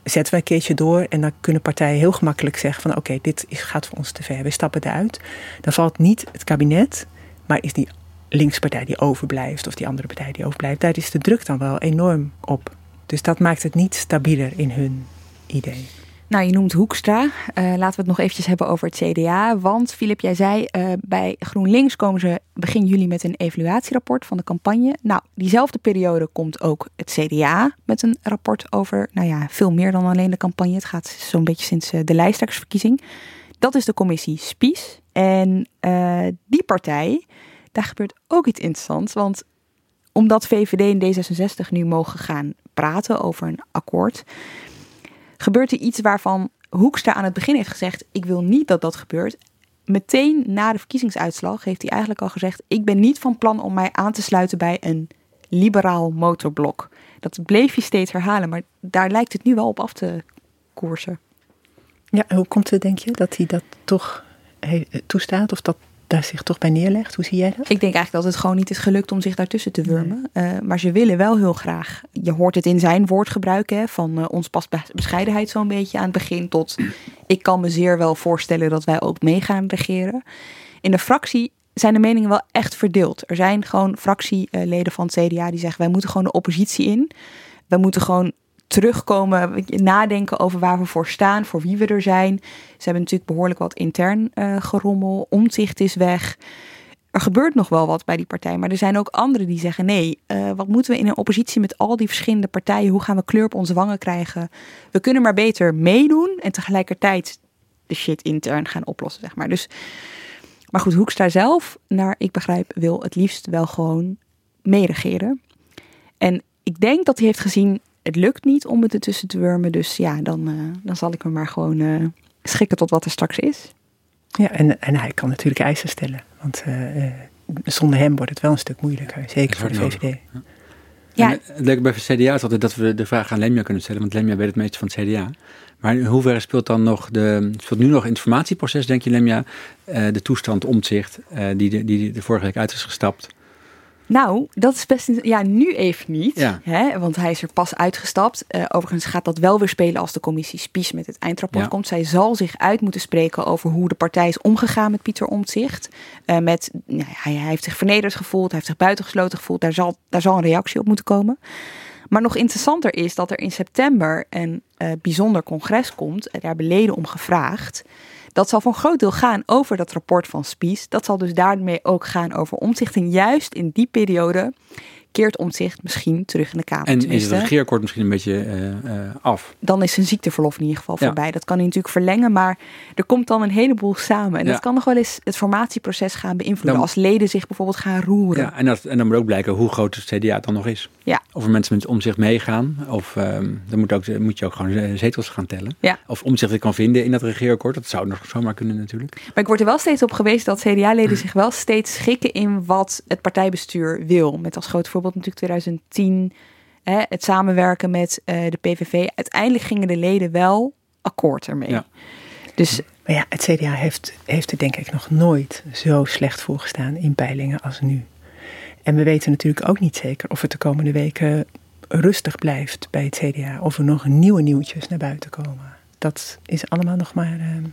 zetten we een keertje door en dan kunnen partijen heel gemakkelijk zeggen: van oké, dit gaat voor ons te ver, we stappen eruit. Dan valt niet het kabinet, maar is die linkspartij die overblijft of die andere partij die overblijft, daar is de druk dan wel enorm op. Dus dat maakt het niet stabieler in hun idee. Nou, je noemt Hoekstra. Uh, laten we het nog eventjes hebben over het CDA. Want, Filip, jij zei, uh, bij GroenLinks komen ze begin juli met een evaluatierapport van de campagne. Nou, diezelfde periode komt ook het CDA met een rapport over, nou ja, veel meer dan alleen de campagne. Het gaat zo'n beetje sinds uh, de lijsttrekkersverkiezing. Dat is de commissie Spies. En die partij, daar gebeurt ook iets interessants. Want omdat VVD en D66 nu mogen gaan praten over een akkoord, gebeurt er iets waarvan Hoekstra aan het begin heeft gezegd: Ik wil niet dat dat gebeurt. Meteen na de verkiezingsuitslag heeft hij eigenlijk al gezegd: Ik ben niet van plan om mij aan te sluiten bij een liberaal motorblok. Dat bleef je steeds herhalen, maar daar lijkt het nu wel op af te koersen. Ja, hoe komt het, denk je, dat hij dat toch toestaat? Of dat daar zich toch bij neerlegt? Hoe zie jij dat? Ik denk eigenlijk dat het gewoon niet is gelukt om zich daartussen te wurmen. Uh, maar ze willen wel heel graag. Je hoort het in zijn woordgebruik hè, van uh, ons past bescheidenheid zo'n beetje aan het begin tot ik kan me zeer wel voorstellen dat wij ook mee gaan regeren. In de fractie zijn de meningen wel echt verdeeld. Er zijn gewoon fractieleden van het CDA die zeggen wij moeten gewoon de oppositie in. We moeten gewoon terugkomen, nadenken over waar we voor staan, voor wie we er zijn. Ze hebben natuurlijk behoorlijk wat intern uh, gerommel. Omzicht is weg. Er gebeurt nog wel wat bij die partij, maar er zijn ook anderen die zeggen: nee, uh, wat moeten we in een oppositie met al die verschillende partijen? Hoe gaan we kleur op onze wangen krijgen? We kunnen maar beter meedoen en tegelijkertijd de shit intern gaan oplossen, zeg maar. Dus, maar goed, Hoekstra zelf, naar ik begrijp, wil het liefst wel gewoon meeregeren. En ik denk dat hij heeft gezien het lukt niet om het ertussen te wurmen. Dus ja, dan, uh, dan zal ik me maar gewoon uh, schikken tot wat er straks is. Ja, en, en hij kan natuurlijk eisen stellen. Want uh, zonder hem wordt het wel een stuk moeilijker. Zeker voor de VVD. Ja. Ja. het leuke bij het CDA is altijd dat we de vraag aan Lemja kunnen stellen. Want Lemja weet het meeste van het CDA. Maar in hoeverre speelt dan nog de, speelt nu nog het informatieproces, denk je Lemja, de toestand omzicht die de, die de vorige week uit is gestapt? Nou, dat is best. Ja, nu even niet. Ja. Hè, want hij is er pas uitgestapt. Uh, overigens gaat dat wel weer spelen als de commissie Spies met het eindrapport ja. komt. Zij zal zich uit moeten spreken over hoe de partij is omgegaan met Pieter Omtzigt. Uh, met, nou, hij, hij, heeft zich vernederd gevoeld, hij heeft zich buitengesloten gevoeld. Daar zal, daar zal een reactie op moeten komen. Maar nog interessanter is dat er in september een uh, bijzonder congres komt. Daar hebben leden om gevraagd Dat zal voor een groot deel gaan over dat rapport van Spies. Dat zal dus daarmee ook gaan over omzicht. En juist in die periode keert omzicht misschien terug in de Kamer. En is het regeerakkoord misschien een beetje uh, uh, af? Dan is zijn ziekteverlof in ieder geval ja. voorbij. Dat kan hij natuurlijk verlengen, maar er komt dan een heleboel samen. En ja. dat kan nog wel eens het formatieproces gaan beïnvloeden. Dan, als leden zich bijvoorbeeld gaan roeren. Ja, en, dat, en dan moet ook blijken hoe groot het CDA dan nog is. Ja. Of er mensen met omzicht meegaan. Of um, dan moet, ook, moet je ook gewoon zetels gaan tellen. Ja. Of omzicht kan vinden in dat regeerakkoord. Dat zou nog zomaar kunnen natuurlijk. Maar ik word er wel steeds op geweest dat CDA-leden zich wel steeds schikken in wat het partijbestuur wil. Met als groot voorbeeld natuurlijk 2010 hè, het samenwerken met uh, de PVV. Uiteindelijk gingen de leden wel akkoord ermee. Ja. Dus, maar ja, het CDA heeft, heeft er denk ik nog nooit zo slecht voor gestaan in peilingen als nu. En we weten natuurlijk ook niet zeker of het de komende weken rustig blijft bij het CDA. Of er nog nieuwe nieuwtjes naar buiten komen. Dat is allemaal nog maar uh,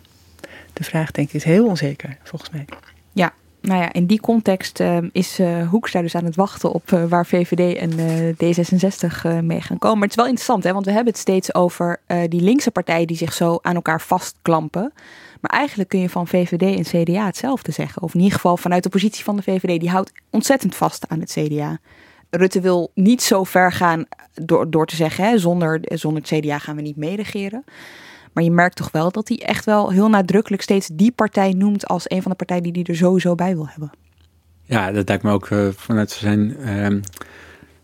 de vraag, denk ik, is heel onzeker volgens mij. Ja, nou ja, in die context uh, is uh, Hoekstra dus aan het wachten op uh, waar VVD en D66 mee gaan komen. Maar het is wel interessant, hè, want we hebben het steeds over die linkse partijen die zich zo aan elkaar vastklampen. Maar eigenlijk kun je van VVD en CDA hetzelfde zeggen. Of in ieder geval vanuit de positie van de VVD. Die houdt ontzettend vast aan het CDA. Rutte wil niet zo ver gaan door, door te zeggen, hè, zonder, zonder het CDA gaan we niet meeregeren. Maar je merkt toch wel dat hij echt wel heel nadrukkelijk steeds die partij noemt als een van de partijen die hij er sowieso bij wil hebben. Ja, dat lijkt me ook uh, vanuit zijn uh,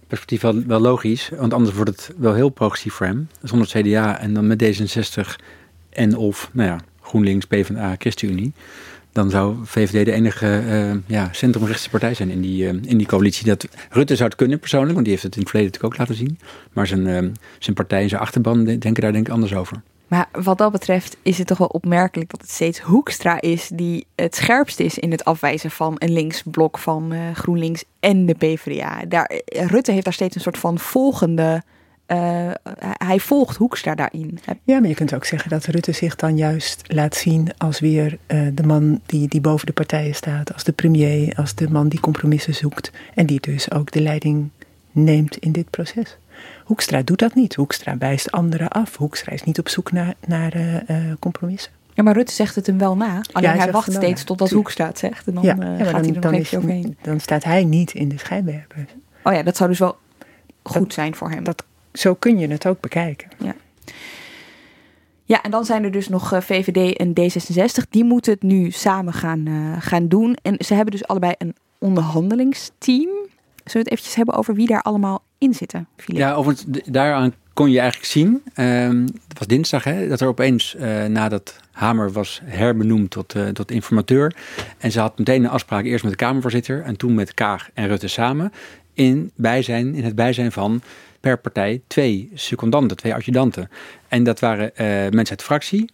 perspectief wel, logisch. Want anders wordt het wel heel progressief voor hem. Zonder CDA en dan met D66 en of nou ja, GroenLinks, PvdA, ChristenUnie. Dan zou VVD de enige uh, ja, centrumrechtse partij zijn in die, in die coalitie. Dat Rutte zou het kunnen persoonlijk, want die heeft het in het verleden natuurlijk ook laten zien. Maar zijn, zijn partij en zijn achterban denken daar denk ik anders over. Maar wat dat betreft is het toch wel opmerkelijk dat het steeds Hoekstra is die het scherpst is in het afwijzen van een linksblok van GroenLinks en de PvdA. Daar, Rutte heeft daar steeds een soort van volgende. Uh, hij volgt Hoekstra daarin. Ja, maar je kunt ook zeggen dat Rutte zich dan juist laat zien als weer uh, de man die, die boven de partijen staat, als de premier, als de man die compromissen zoekt en die dus ook de leiding neemt in dit proces. Hoekstra doet dat niet. Hoekstra wijst anderen af. Hoekstra is niet op zoek naar, naar uh, uh, compromissen. Ja, maar Rutte zegt het hem wel na. Alleen ja, hij, hij wacht steeds totdat Hoekstra het zegt. En dan ja, ja, gaat dan, hij er nog even overheen. Dan staat hij niet in de schijnwerpers. Oh ja, dat zou dus wel goed zijn voor hem. Dat, zo kun je het ook bekijken. Ja. Ja, en dan zijn er dus nog VVD en D66. Die moeten het nu samen gaan, gaan doen. En ze hebben dus allebei een onderhandelingsteam. Zullen we het eventjes hebben over wie daar allemaal in zitten, Philip? Ja, over het, daaraan kon je eigenlijk zien, um, het was dinsdag, hè, dat er opeens uh, nadat Hamer was herbenoemd tot, uh, tot informateur. En ze had meteen een afspraak eerst met de Kamervoorzitter en toen met Kaag en Rutte samen. In, bijzijn, in het bijzijn van per partij twee secondanten, twee adjudanten. En dat waren uh, mensen uit de fractie,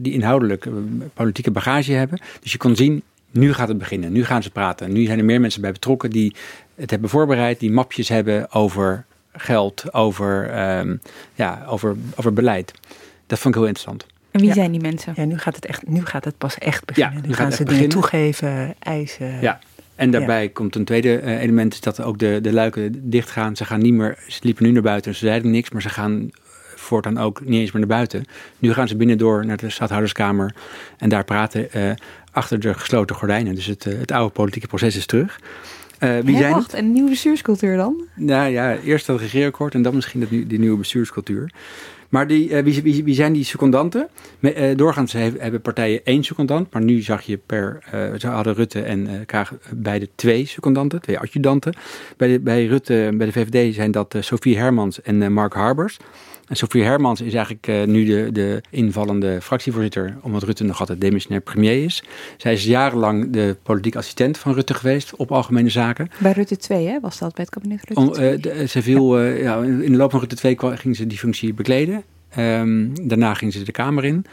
die inhoudelijk politieke bagage hebben. Dus je kon zien, nu gaat het beginnen, nu gaan ze praten. Nu zijn er meer mensen bij betrokken die het hebben voorbereid, die mapjes hebben over geld, over, um, ja, over, over beleid. Dat vond ik heel interessant. En wie ja. zijn die mensen? Ja, nu gaat het, echt, nu gaat het pas echt beginnen. Ja, nu, nu gaan ze dingen toegeven, eisen. Ja. En daarbij ja. komt een tweede uh, element, is dat ook de, de luiken dicht gaan. Ze gaan niet meer, ze liepen nu naar buiten en ze zeiden niks, maar ze gaan voortaan ook niet eens meer naar buiten. Nu gaan ze binnendoor naar de stadhouderskamer en daar praten uh, achter de gesloten gordijnen. Dus het, uh, het oude politieke proces is terug. Uh, wie zijn wacht, een nieuwe bestuurscultuur dan? Nou ja, eerst dat regeerakkoord en dan misschien dat, die nieuwe bestuurscultuur. Maar die, uh, wie, wie, zijn die secondanten? Me, uh, doorgaans hebben, partijen één secondant, maar nu zag je per, ze hadden Rutte en Kaag beide twee secondanten, twee adjudanten. Bij, bij Rutte, bij de VVD zijn dat Sophie Hermans en Mark Harbers. En Sophie Hermans is eigenlijk uh, nu de, de invallende fractievoorzitter, omdat Rutte nog altijd demissionair premier is. Zij is jarenlang de politiek assistent van Rutte geweest op algemene zaken. Bij Rutte 2 hè, was dat, bij het kabinet Rutte Om, uh, de, ze viel, ja. Uh, ja, in de loop van Rutte 2 ging ze die functie bekleden. Um, daarna ging ze de Kamer in.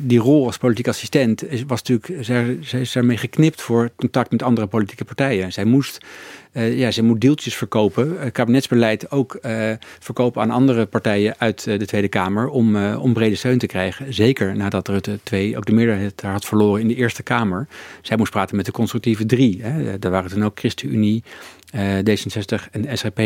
Die rol als politiek assistent is, was natuurlijk, zij, zij is daarmee geknipt voor contact met andere politieke partijen. Zij moest, uh, ja, zij moet deeltjes verkopen, uh, kabinetsbeleid ook uh, verkopen aan andere partijen uit de Tweede Kamer om, om brede steun te krijgen. Zeker nadat Rutte 2 ook de meerderheid had verloren in de Eerste Kamer. Zij moest praten met de constructieve drie. Hè. Daar waren toen ook ChristenUnie, D66 en SRP.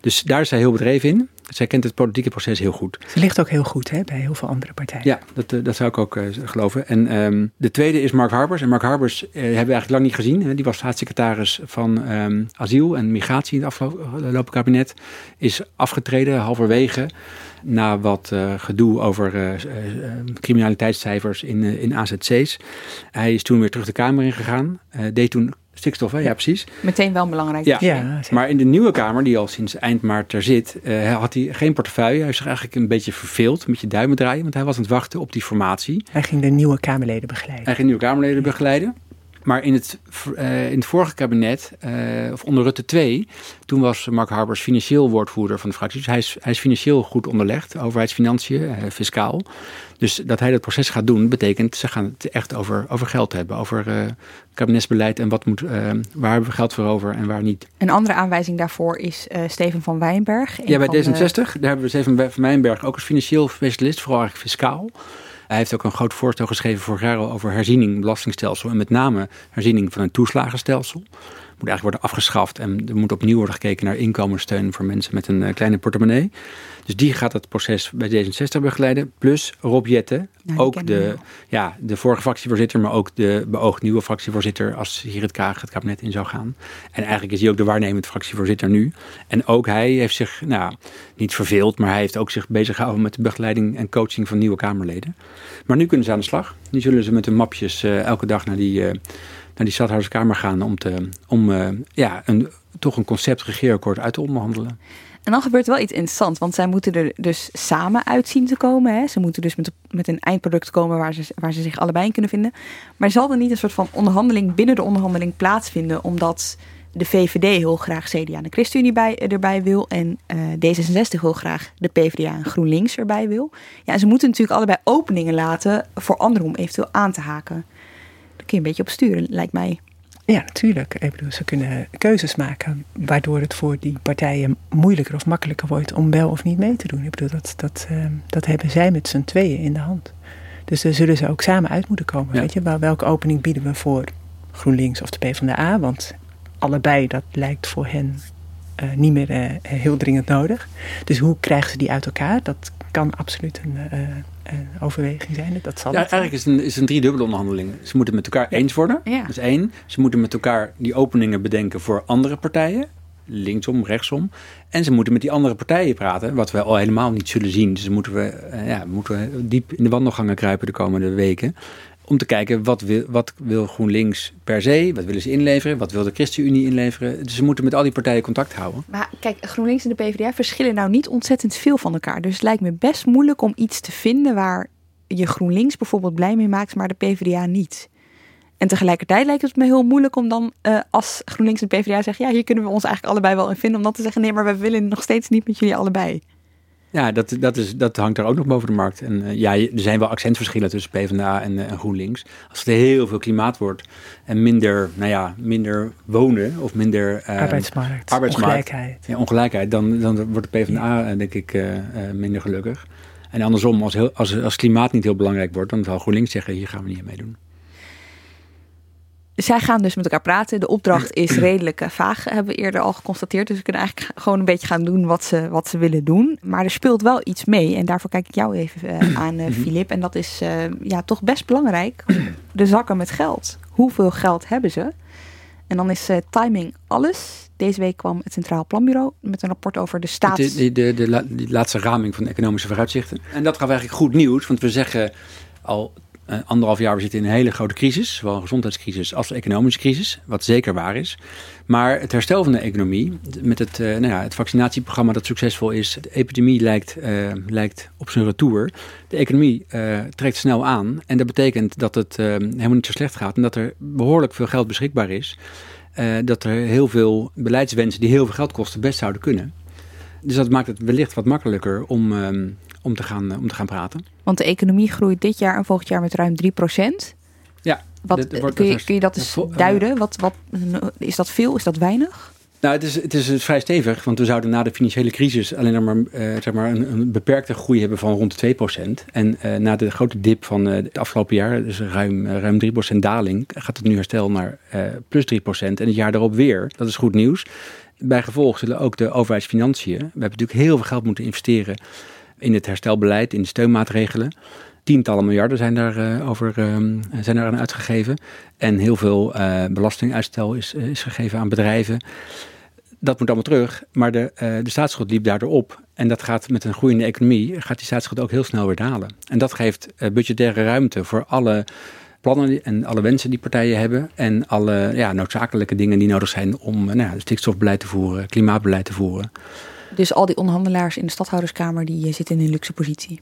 Dus daar is zij heel bedreven in. Zij kent het politieke proces heel goed. Ze ligt ook heel goed hè, bij heel veel andere partijen. Ja, dat, eh, dat zou ik ook uh, geloven. En um, de tweede is Mark Harbers. En Mark Harbers uh, hebben we eigenlijk lang niet gezien. Hè. Die was staatssecretaris van um, asiel en migratie in het afgelopen kabinet. Is afgetreden halverwege na wat uh, gedoe over uh, uh, criminaliteitscijfers in, in AZC's. Hij is toen weer terug de Kamer ingegaan. deed toen stikstof, hè? Ja, precies. Meteen wel belangrijk. Ja. ja maar in de nieuwe Kamer, die al sinds eind maart er zit, had hij geen portefeuille. Hij heeft zich eigenlijk een beetje verveeld, een beetje duimen draaien, want hij was aan het wachten op die formatie. Hij ging de nieuwe Kamerleden begeleiden. Hij ging de nieuwe Kamerleden begeleiden. Maar in het, uh, in het vorige kabinet, uh, of onder Rutte 2, toen was Mark Harbers financieel woordvoerder van de fractie. Dus hij is, hij is financieel goed onderlegd, overheidsfinanciën, uh, fiscaal. Dus dat hij dat proces gaat doen, betekent ze gaan het echt over, over geld hebben. Over kabinetsbeleid en wat moet, waar hebben we geld voor over en waar niet. Een andere aanwijzing daarvoor is Steven van Wijnberg. Ja, bij D66, de... daar hebben we Steven van Wijnberg ook als financieel specialist, vooral eigenlijk fiscaal. Hij heeft ook een groot voorstel geschreven vorig jaar over herziening belastingstelsel. En met name herziening van een toeslagenstelsel. Moet eigenlijk worden afgeschaft en er moet opnieuw worden gekeken naar inkomenssteun voor mensen met een kleine portemonnee. Dus die gaat het proces bij D66 begeleiden. Plus Rob Jette, nou, ook de, ja, de vorige fractievoorzitter, maar ook de beoogd nieuwe fractievoorzitter als hier het Kaag het kabinet in zou gaan. En eigenlijk is hij ook de waarnemend fractievoorzitter nu. En ook hij heeft zich, nou, niet verveeld, maar hij heeft ook zich bezig gehouden met de begeleiding en coaching van nieuwe Kamerleden. Maar nu kunnen ze aan de slag. Nu zullen ze met hun mapjes uh, elke dag naar die, uh, naar die stadhouderskamer gaan om, te, om uh, ja, een, toch een concept regeerakkoord uit te onderhandelen. En dan gebeurt wel iets interessants, want zij moeten er dus samen uit zien te komen. Hè? Ze moeten dus met, met een eindproduct komen waar ze, waar ze zich allebei in kunnen vinden. Maar zal er niet een soort van onderhandeling binnen de onderhandeling plaatsvinden, omdat de VVD heel graag CDA en de ChristenUnie bij, erbij wil en uh, D66 heel graag de PvdA en GroenLinks erbij wil. Ja, ze moeten natuurlijk allebei openingen laten voor anderen om eventueel aan te haken. Daar kun je een beetje op sturen, lijkt mij. Ja, natuurlijk. Ik bedoel, ze kunnen keuzes maken waardoor het voor die partijen moeilijker of makkelijker wordt om wel of niet mee te doen. Ik bedoel, dat, dat, uh, dat hebben zij met z'n tweeën in de hand. Dus daar zullen ze ook samen uit moeten komen. Ja. Weet je, wel, welke opening bieden we voor GroenLinks of de PvdA? Want allebei, dat lijkt voor hen niet meer uh, heel dringend nodig. Dus hoe krijgen ze die uit elkaar? Dat kan absoluut een, een overweging zijn. Dat zal ja, eigenlijk is het een, is een driedubbele onderhandeling. Ze moeten met elkaar eens worden. Ja. Dat is één. Ze moeten met elkaar die openingen bedenken voor andere partijen. Linksom, rechtsom. En ze moeten met die andere partijen praten, wat we al helemaal niet zullen zien. Dus moeten we, ja, moeten we diep in de wandelgangen kruipen de komende weken om te kijken wat wil, wat wil GroenLinks per se, wat willen ze inleveren, wat wil de ChristenUnie inleveren. Dus ze moeten met al die partijen contact houden. Maar kijk, GroenLinks en de PvdA verschillen nou niet ontzettend veel van elkaar. Dus het lijkt me best moeilijk om iets te vinden waar je GroenLinks bijvoorbeeld blij mee maakt, maar de PvdA niet. En tegelijkertijd lijkt het me heel moeilijk om dan uh, als GroenLinks en PvdA zeggen, ja, hier kunnen we ons eigenlijk allebei wel in vinden, om dan te zeggen, nee, maar we willen nog steeds niet met jullie allebei. Ja, dat, dat, is, dat hangt er ook nog boven de markt. En uh, ja, er zijn wel accentverschillen tussen PvdA en, uh, en GroenLinks. Als het heel veel klimaat wordt en minder, nou ja, minder wonen of minder... Uh, arbeidsmarkt, arbeidsmarkt, ongelijkheid. Ja, ongelijkheid, dan, dan wordt de PvdA denk ik minder gelukkig. En andersom, als, heel, als, als klimaat niet heel belangrijk wordt, dan zal GroenLinks zeggen, hier gaan we niet mee doen. Zij gaan dus met elkaar praten. De opdracht is redelijk uh, vaag, hebben we eerder al geconstateerd. Dus we kunnen eigenlijk gewoon een beetje gaan doen wat ze, wat ze willen doen. Maar er speelt wel iets mee. En daarvoor kijk ik jou even uh, aan, Filip. En dat is ja, toch best belangrijk. De zakken met geld. Hoeveel geld hebben ze? En dan is timing alles. Deze week kwam het Centraal Planbureau met een rapport over de staat. De, de, de, de, de laatste raming van de economische vooruitzichten. En dat gaf eigenlijk goed nieuws. Want we zeggen al uh, anderhalf jaar, we zitten in een hele grote crisis. Zowel een gezondheidscrisis als een economische crisis. Wat zeker waar is. Maar het herstel van de economie, met het, uh, nou ja, het vaccinatieprogramma dat succesvol is. De epidemie lijkt, uh, lijkt op zijn retour. De economie trekt snel aan. En dat betekent dat het helemaal niet zo slecht gaat. En dat er behoorlijk veel geld beschikbaar is. dat er heel veel beleidswensen die heel veel geld kosten best zouden kunnen. Dus dat maakt het wellicht wat makkelijker om, um, om, te, gaan, om te gaan praten. Want de economie groeit dit jaar en volgend jaar met ruim 3% Ja. Wat, kun, je, kun je dat eens duiden? Wat, wat, is dat veel? Is dat weinig? Nou, het is, het is vrij stevig, want we zouden na de financiële crisis alleen maar, uh, zeg maar een, een, beperkte groei hebben van rond de 2%. En na de grote dip van het afgelopen jaar, dus ruim, ruim 3% daling, gaat het nu herstel naar plus 3%. En het jaar daarop weer. Dat is goed nieuws. Bij gevolg zullen ook de overheidsfinanciën. We hebben natuurlijk heel veel geld moeten investeren in het herstelbeleid, in de steunmaatregelen. Tientallen miljarden zijn daar, over, zijn daar aan uitgegeven. En heel veel belastinguitstel is, is gegeven aan bedrijven dat moet allemaal terug. Maar de, uh, de staatsschuld liep daardoor op. En dat gaat met een groeiende economie, gaat die staatsschuld ook heel snel weer dalen. En dat geeft uh, budgettaire ruimte voor alle plannen en alle wensen die partijen hebben. En alle ja, noodzakelijke dingen die nodig zijn om ja, stikstofbeleid te voeren, klimaatbeleid te voeren. Dus al die onderhandelaars in de stadhouderskamer die zitten in een luxe positie?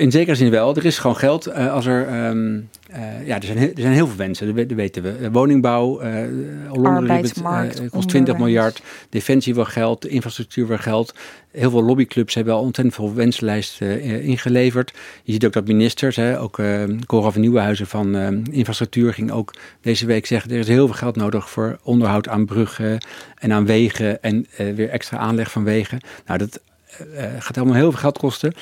In zekere zin wel. Er is gewoon geld. Uh, als er, um, uh, ja, er, zijn, er zijn heel veel wensen, dat weten we. Woningbouw, uh, arbeidsmarkt, kost 20 miljard. Defensie wil geld, infrastructuur wil geld. Heel veel lobbyclubs hebben al ontzettend veel wenslijsten ingeleverd. Je ziet ook dat ministers, hè, ook uh, Cora van Nieuwenhuizen van Infrastructuur ging ook deze week zeggen... er is heel veel geld nodig voor onderhoud aan bruggen en aan wegen... en weer extra aanleg van wegen. Nou, dat gaat allemaal heel veel geld kosten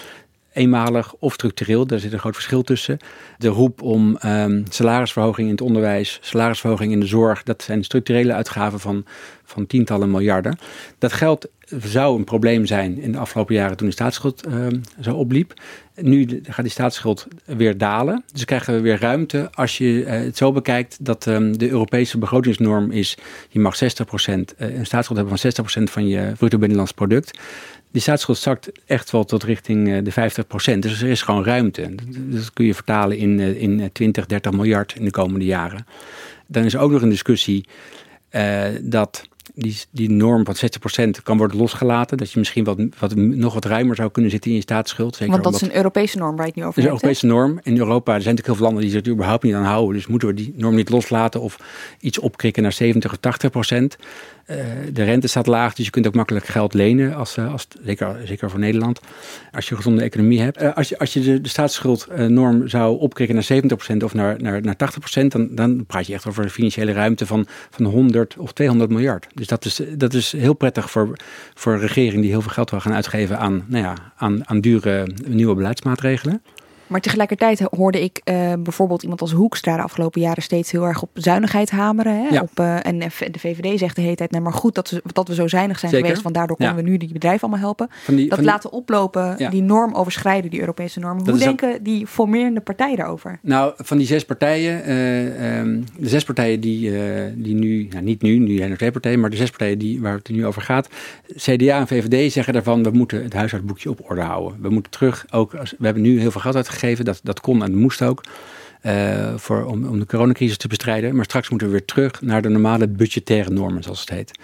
eenmalig of structureel. Daar zit een groot verschil tussen. De roep om um, salarisverhoging in het onderwijs, salarisverhoging in de zorg, dat zijn structurele uitgaven van, van tientallen miljarden. Dat geld zou een probleem zijn in de afgelopen jaren toen de staatsschuld um, zo opliep. Nu gaat die staatsschuld weer dalen. Dus krijgen we weer ruimte als je uh, het zo bekijkt dat um, de Europese begrotingsnorm is: je mag 60%, uh, een staatsschuld hebben van 60% van je bruto binnenlands product die staatsschuld zakt echt wel tot richting eh, de 50 procent. Dus er is gewoon ruimte. Dat kun je vertalen in, eh, in 20, eh, 30 miljard in de komende jaren. Dan is ook nog een discussie uh, dat die, die norm van 60% kan worden losgelaten. Dat je misschien wat, wat, nog wat ruimer zou kunnen zitten in je staatsschuld. Zeker Want dat is een Europese norm waar je het nu over hebt. Dat is een Europese norm. In Europa er zijn natuurlijk heel veel landen die zich er überhaupt niet aan houden. Dus moeten we die norm niet loslaten of iets opkrikken naar 70 of 80 procent. Uh, de rente staat laag, dus je kunt ook makkelijk geld lenen, als, uh, als, zeker, zeker voor Nederland, als je een gezonde economie hebt. Uh, als je, als je de, de staatsschuldnorm zou opkrikken naar 70% of naar, naar, naar 80%, dan, dan praat je echt over een financiële ruimte van, van 100 of 200 miljard. Dus dat is, dat is heel prettig voor, voor een regering die heel veel geld wil gaan uitgeven aan, nou ja, aan, aan dure nieuwe beleidsmaatregelen. Maar tegelijkertijd hoorde ik uh, bijvoorbeeld iemand als Hoekstra de afgelopen jaren steeds heel erg op zuinigheid hameren. Hè? Ja. Op, uh, en de VVD zegt de hele tijd, nee maar goed dat we, dat we zo zuinig zijn Zeker. geweest, want daardoor kunnen Ja. we nu die bedrijven allemaal helpen. Van die, dat van die- laten oplopen, Ja. die norm overschrijden, die Europese norm. Hoe ook- denken die formerende partijen daarover? Nou, van die zes partijen, eh, ehm, de zes partijen die, eh, die nu, nou niet nu, nu zijn er twee partijen, maar de zes partijen die, waar het nu over gaat, CDA en VVD zeggen daarvan, we moeten het huishoudboekje op orde houden. We moeten terug, ook als, we hebben nu heel veel geld uitgegeven, dat, dat kon en moest ook, eh, voor, om, om de coronacrisis te bestrijden. Maar straks moeten we weer terug naar de normale budgettaire normen, zoals het heet.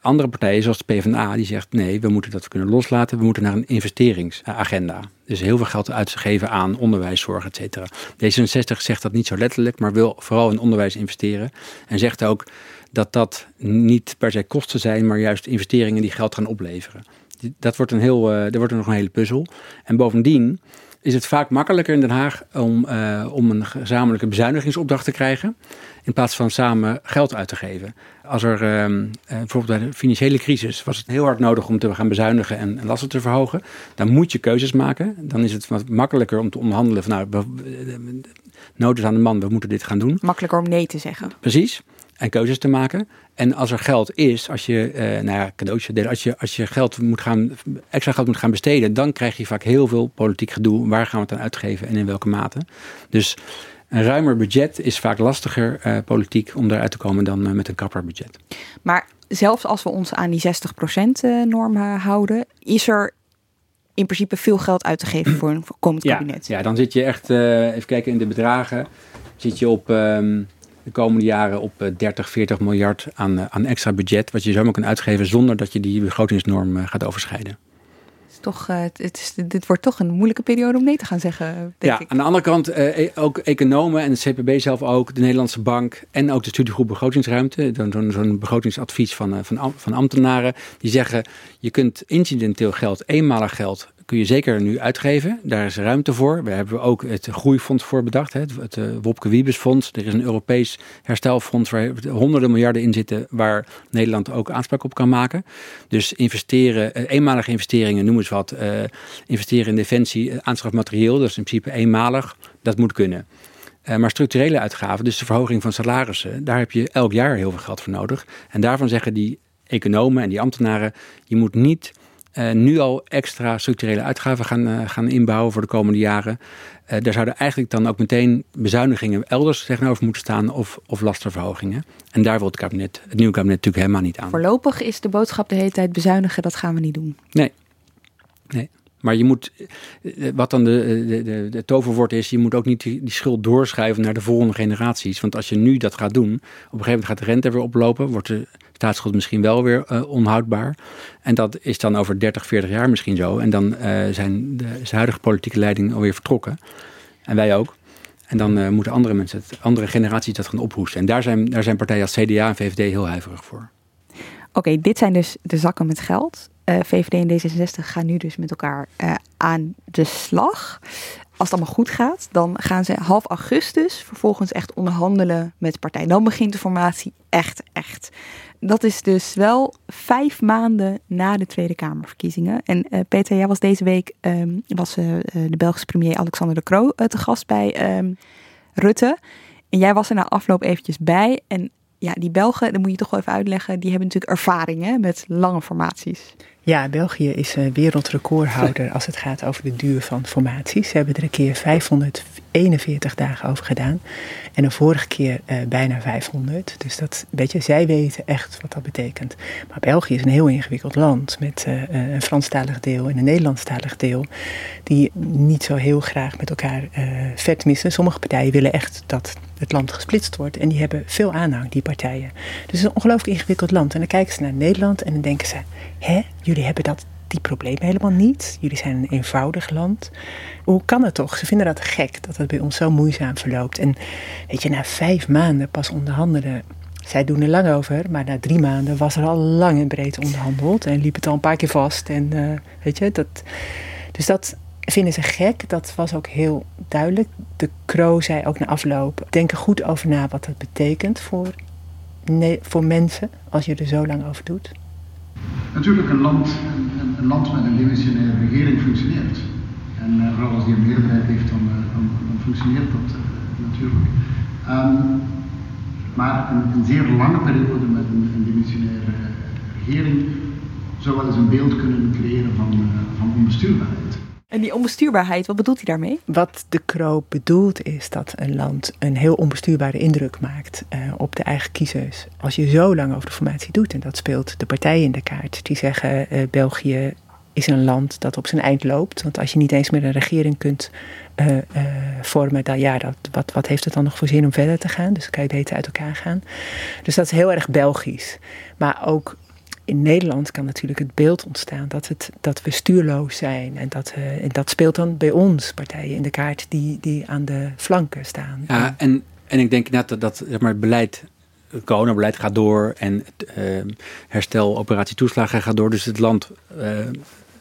Andere partijen, zoals de PvdA, die zegt nee, we moeten dat kunnen loslaten. We moeten naar een investeringsagenda. Dus heel veel geld uitgeven aan onderwijs, zorg, et cetera. D66 zegt dat niet zo letterlijk, maar wil vooral in onderwijs investeren. En zegt ook dat dat niet per se kosten zijn, maar juist investeringen die geld gaan opleveren. Dat wordt een heel, eh dat wordt nog een hele puzzel. En bovendien is het vaak makkelijker in Den Haag om, eh, om een gezamenlijke bezuinigingsopdracht te krijgen. In plaats van samen geld uit te geven. Als er ehm, eh, bijvoorbeeld bij de financiële crisis was het heel hard nodig om te gaan bezuinigen en en lasten te verhogen. Dan moet je keuzes maken. Dan is het wat makkelijker om te onderhandelen van nou, eh, nood is aan de man, we moeten dit gaan doen. Makkelijker om nee te zeggen. Precies. En keuzes te maken. En als er geld is, als je, eh, nou ja, cadeautje delen, als je, als je geld moet gaan, extra geld moet gaan besteden, dan krijg je vaak heel veel politiek gedoe. Waar gaan we het aan uitgeven en in welke mate? Dus een ruimer budget is vaak lastiger eh, politiek om daaruit te komen dan eh, met een kapper budget. Maar zelfs als we ons aan die 60% eh, norm houden, is er in principe veel geld uit te geven voor een komend Ja, kabinet. ja, dan zit je echt, even kijken in de bedragen, zit je op ehm, de komende jaren op eh, 30, 40 miljard aan, eh, aan extra budget, wat je zomaar kan uitgeven zonder dat je die begrotingsnorm eh, gaat overschrijden. Toch, eh, het is, dit wordt toch een moeilijke periode om nee te gaan zeggen, denk ja, ik. aan de andere kant eh, e- ook economen en het CPB zelf ook, de Nederlandse Bank en ook de studiegroep begrotingsruimte, dan zo'n begrotingsadvies van, eh, van, van ambtenaren, die zeggen je kunt incidenteel geld, eenmalig geld, kun je zeker nu uitgeven. Daar is ruimte voor. We hebben ook het Groeifonds voor bedacht. Het, het Wopke Wiebesfonds. Er is een Europees herstelfonds waar honderden miljarden in zitten. Waar Nederland ook aanspraak op kan maken. Dus investeren, eenmalige investeringen, noem eens wat. investeren in defensie, aanschaf materieel. Dat is in principe eenmalig. Dat moet kunnen. Maar structurele uitgaven, dus de verhoging van salarissen, daar heb je elk jaar heel veel geld voor nodig. En daarvan zeggen die economen en die ambtenaren, je moet niet uh, nu al extra structurele uitgaven gaan, uh, gaan inbouwen voor de komende jaren. daar zouden eigenlijk dan ook meteen bezuinigingen elders tegenover moeten staan of, of lastenverhogingen. En daar wil het, kabinet, het nieuwe kabinet natuurlijk helemaal niet aan. Voorlopig is de boodschap de hele tijd bezuinigen, dat gaan we niet doen. Nee. Nee. Maar je moet, eh, wat dan de, de, de, de toverwoord is, je moet ook niet die, die, schuld doorschuiven naar de volgende generaties. Want als je nu dat gaat doen, op een gegeven moment gaat de rente weer oplopen, wordt de staatsschuld misschien wel weer uh, onhoudbaar. En dat is dan over 30, 40 jaar misschien zo. En dan uh, zijn de, de, huidige politieke leiding alweer vertrokken. En wij ook. En dan uh, moeten andere mensen, andere generaties dat gaan ophoesten. En daar zijn, daar zijn partijen als CDA en VVD heel huiverig voor. Oké, dit zijn dus de zakken met geld. VVD en D66 gaan nu dus met elkaar aan de slag. Als het allemaal goed gaat, dan gaan ze half augustus vervolgens echt onderhandelen met de partij. Dan begint de formatie echt, echt. Dat is dus wel vijf maanden na de Tweede Kamerverkiezingen. En uh, Peter, jij was deze week um, was, de Belgische premier Alexander de Croo te gast bij um, Rutte. En jij was er na afloop eventjes bij. En ja, die Belgen, dat moet je toch wel even uitleggen, die hebben natuurlijk ervaring hè, met lange formaties. Ja, België is wereldrecordhouder als het gaat over de duur van formaties. Ze hebben er een keer 541 dagen over gedaan. En de vorige keer uh, bijna 500. Dus dat, weet je, zij weten echt wat dat betekent. Maar België is een heel ingewikkeld land. Met uh, een Franstalig deel en een Nederlandstalig deel. Die niet zo heel graag met elkaar uh, vet missen. Sommige partijen willen echt dat het land gesplitst wordt. En die hebben veel aanhang, die partijen. Dus het is een ongelooflijk ingewikkeld land. En dan kijken ze naar Nederland en dan denken ze: hè, jullie hebben dat, die problemen helemaal niet. Jullie zijn een eenvoudig land. Hoe kan het toch? Ze vinden dat gek dat het bij ons zo moeizaam verloopt. En weet je, na vijf maanden pas onderhandelen. Zij doen er lang over, maar na drie maanden was er al lang en breed onderhandeld. En liep het al een paar keer vast. En uh, weet je, dat. Dus dat, vinden ze gek. Dat was ook heel duidelijk. De Kro zei ook na afloop: denk er goed over na wat dat betekent voor, voor mensen als je er zo lang over doet. Natuurlijk, een land, een, een land met een dimensionaire regering functioneert. En uh, vooral als die een meerderheid heeft, dan, dan functioneert dat uh, natuurlijk. Um, maar een, een, zeer lange periode met een, een dimensionaire regering zou wel eens een beeld kunnen creëren van, van onbestuurbaarheid. En die onbestuurbaarheid, wat bedoelt hij daarmee? Wat de Kroop bedoelt is dat een land een heel onbestuurbare indruk maakt uh, op de eigen kiezers. Als je zo lang over de formatie doet, en dat speelt de partijen in de kaart, die zeggen uh, België is een land dat op zijn eind loopt. Want als je niet eens meer een regering kunt uh, vormen, dan ja, dat, wat, wat heeft het dan nog voor zin om verder te gaan? Dus dan kan je beter uit elkaar gaan. Dus dat is heel erg Belgisch. Maar ook in Nederland kan natuurlijk het beeld ontstaan dat, het, dat we stuurloos zijn. En dat, uh, en dat speelt dan bij ons, partijen in de kaart, die, die aan de flanken staan. Ja, en, en ik denk net dat, dat zeg maar, het beleid, het coronabeleid gaat door en het uh, herstel, operatie toeslagen gaat door. Dus het land uh,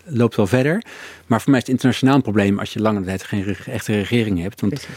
loopt wel verder. Maar voor mij is het internationaal een probleem als je lange tijd geen echte regering hebt. Want Precies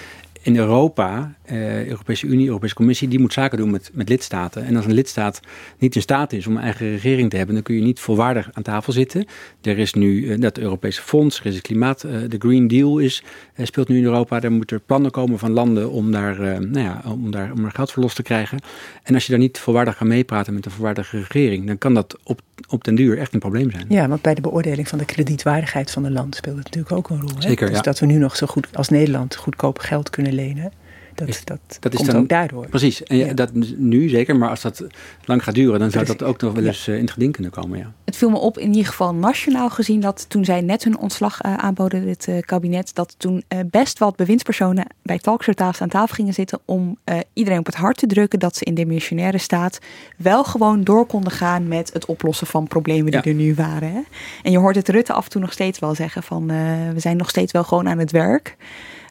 in Europa, uh, Europese Unie, Europese Commissie, die moet zaken doen met, met lidstaten. En als een lidstaat niet in staat is om een eigen regering te hebben, dan kun je niet volwaardig aan tafel zitten. Er is nu uh, dat Europese fonds, er is het klimaat, uh, de Green Deal is, speelt nu in Europa. Daar moeten plannen komen van landen om daar, nou ja, om daar om geld voor los te krijgen. En als je daar niet volwaardig kan meepraten met een volwaardige regering, dan kan dat op, op den duur echt een probleem zijn. Ja, want bij de beoordeling van de kredietwaardigheid van een land speelt het natuurlijk ook een rol. Hè? Zeker, dus ja. dat we nu nog zo goed als Nederland goedkoop geld kunnen lenen. Dat, Is- dat, komt dan- ook daardoor. Precies, en ja, dat nu zeker, maar als dat lang gaat duren, dan zou Precies. dat ook nog wel eens eh, in het geding kunnen komen. Ja. Het viel me op in ieder geval nationaal gezien dat toen zij net hun ontslag eh, aanboden, dit eh, kabinet, dat toen best wat bewindspersonen bij talkshowtafels aan tafel gingen zitten om iedereen op het hart te drukken dat ze in demissionaire staat wel gewoon door konden gaan met het oplossen van problemen die Ja. er nu waren. Hè? En je hoort het Rutte af en toe nog steeds wel zeggen van we zijn nog steeds wel gewoon aan het werk.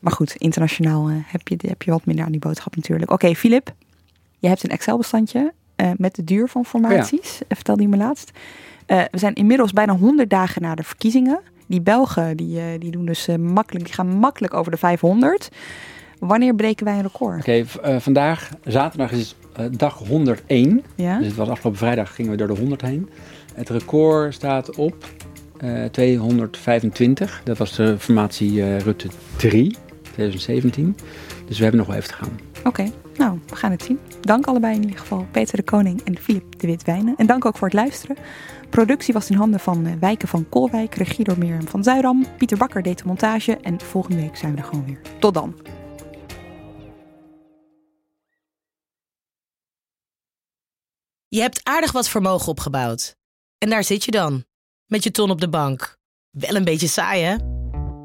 Maar goed, internationaal eh, heb, je, heb je wat minder aan die boodschap natuurlijk. Oké, Filip, je hebt een Excel-bestandje eh, met de duur van formaties. Eh, Vertel die me laatst. We zijn inmiddels bijna 100 dagen na de verkiezingen. Die Belgen die, die doen dus makkelijk, die gaan makkelijk over de 500. Wanneer breken wij een record? Oké, vandaag, zaterdag is dag 101. Ja? Dus het was afgelopen vrijdag gingen we door de 100 heen. Het record staat op eh, 225. Dat was de formatie Rutte 3, 2017. Dus we hebben nog wel even te gaan. Oké, nou, we gaan het zien. Dank allebei in ieder geval, Peter de Koning en Filip de Witwijnen. En dank ook voor het luisteren. Productie was in handen van eh, Wijken van Kolwijk, regie door Mirjam van Zuidam. Pieter Bakker deed de montage en volgende week zijn we er gewoon weer. Tot dan. Je hebt aardig wat vermogen opgebouwd. En daar zit je dan, met je ton op de bank. Wel een beetje saai, hè?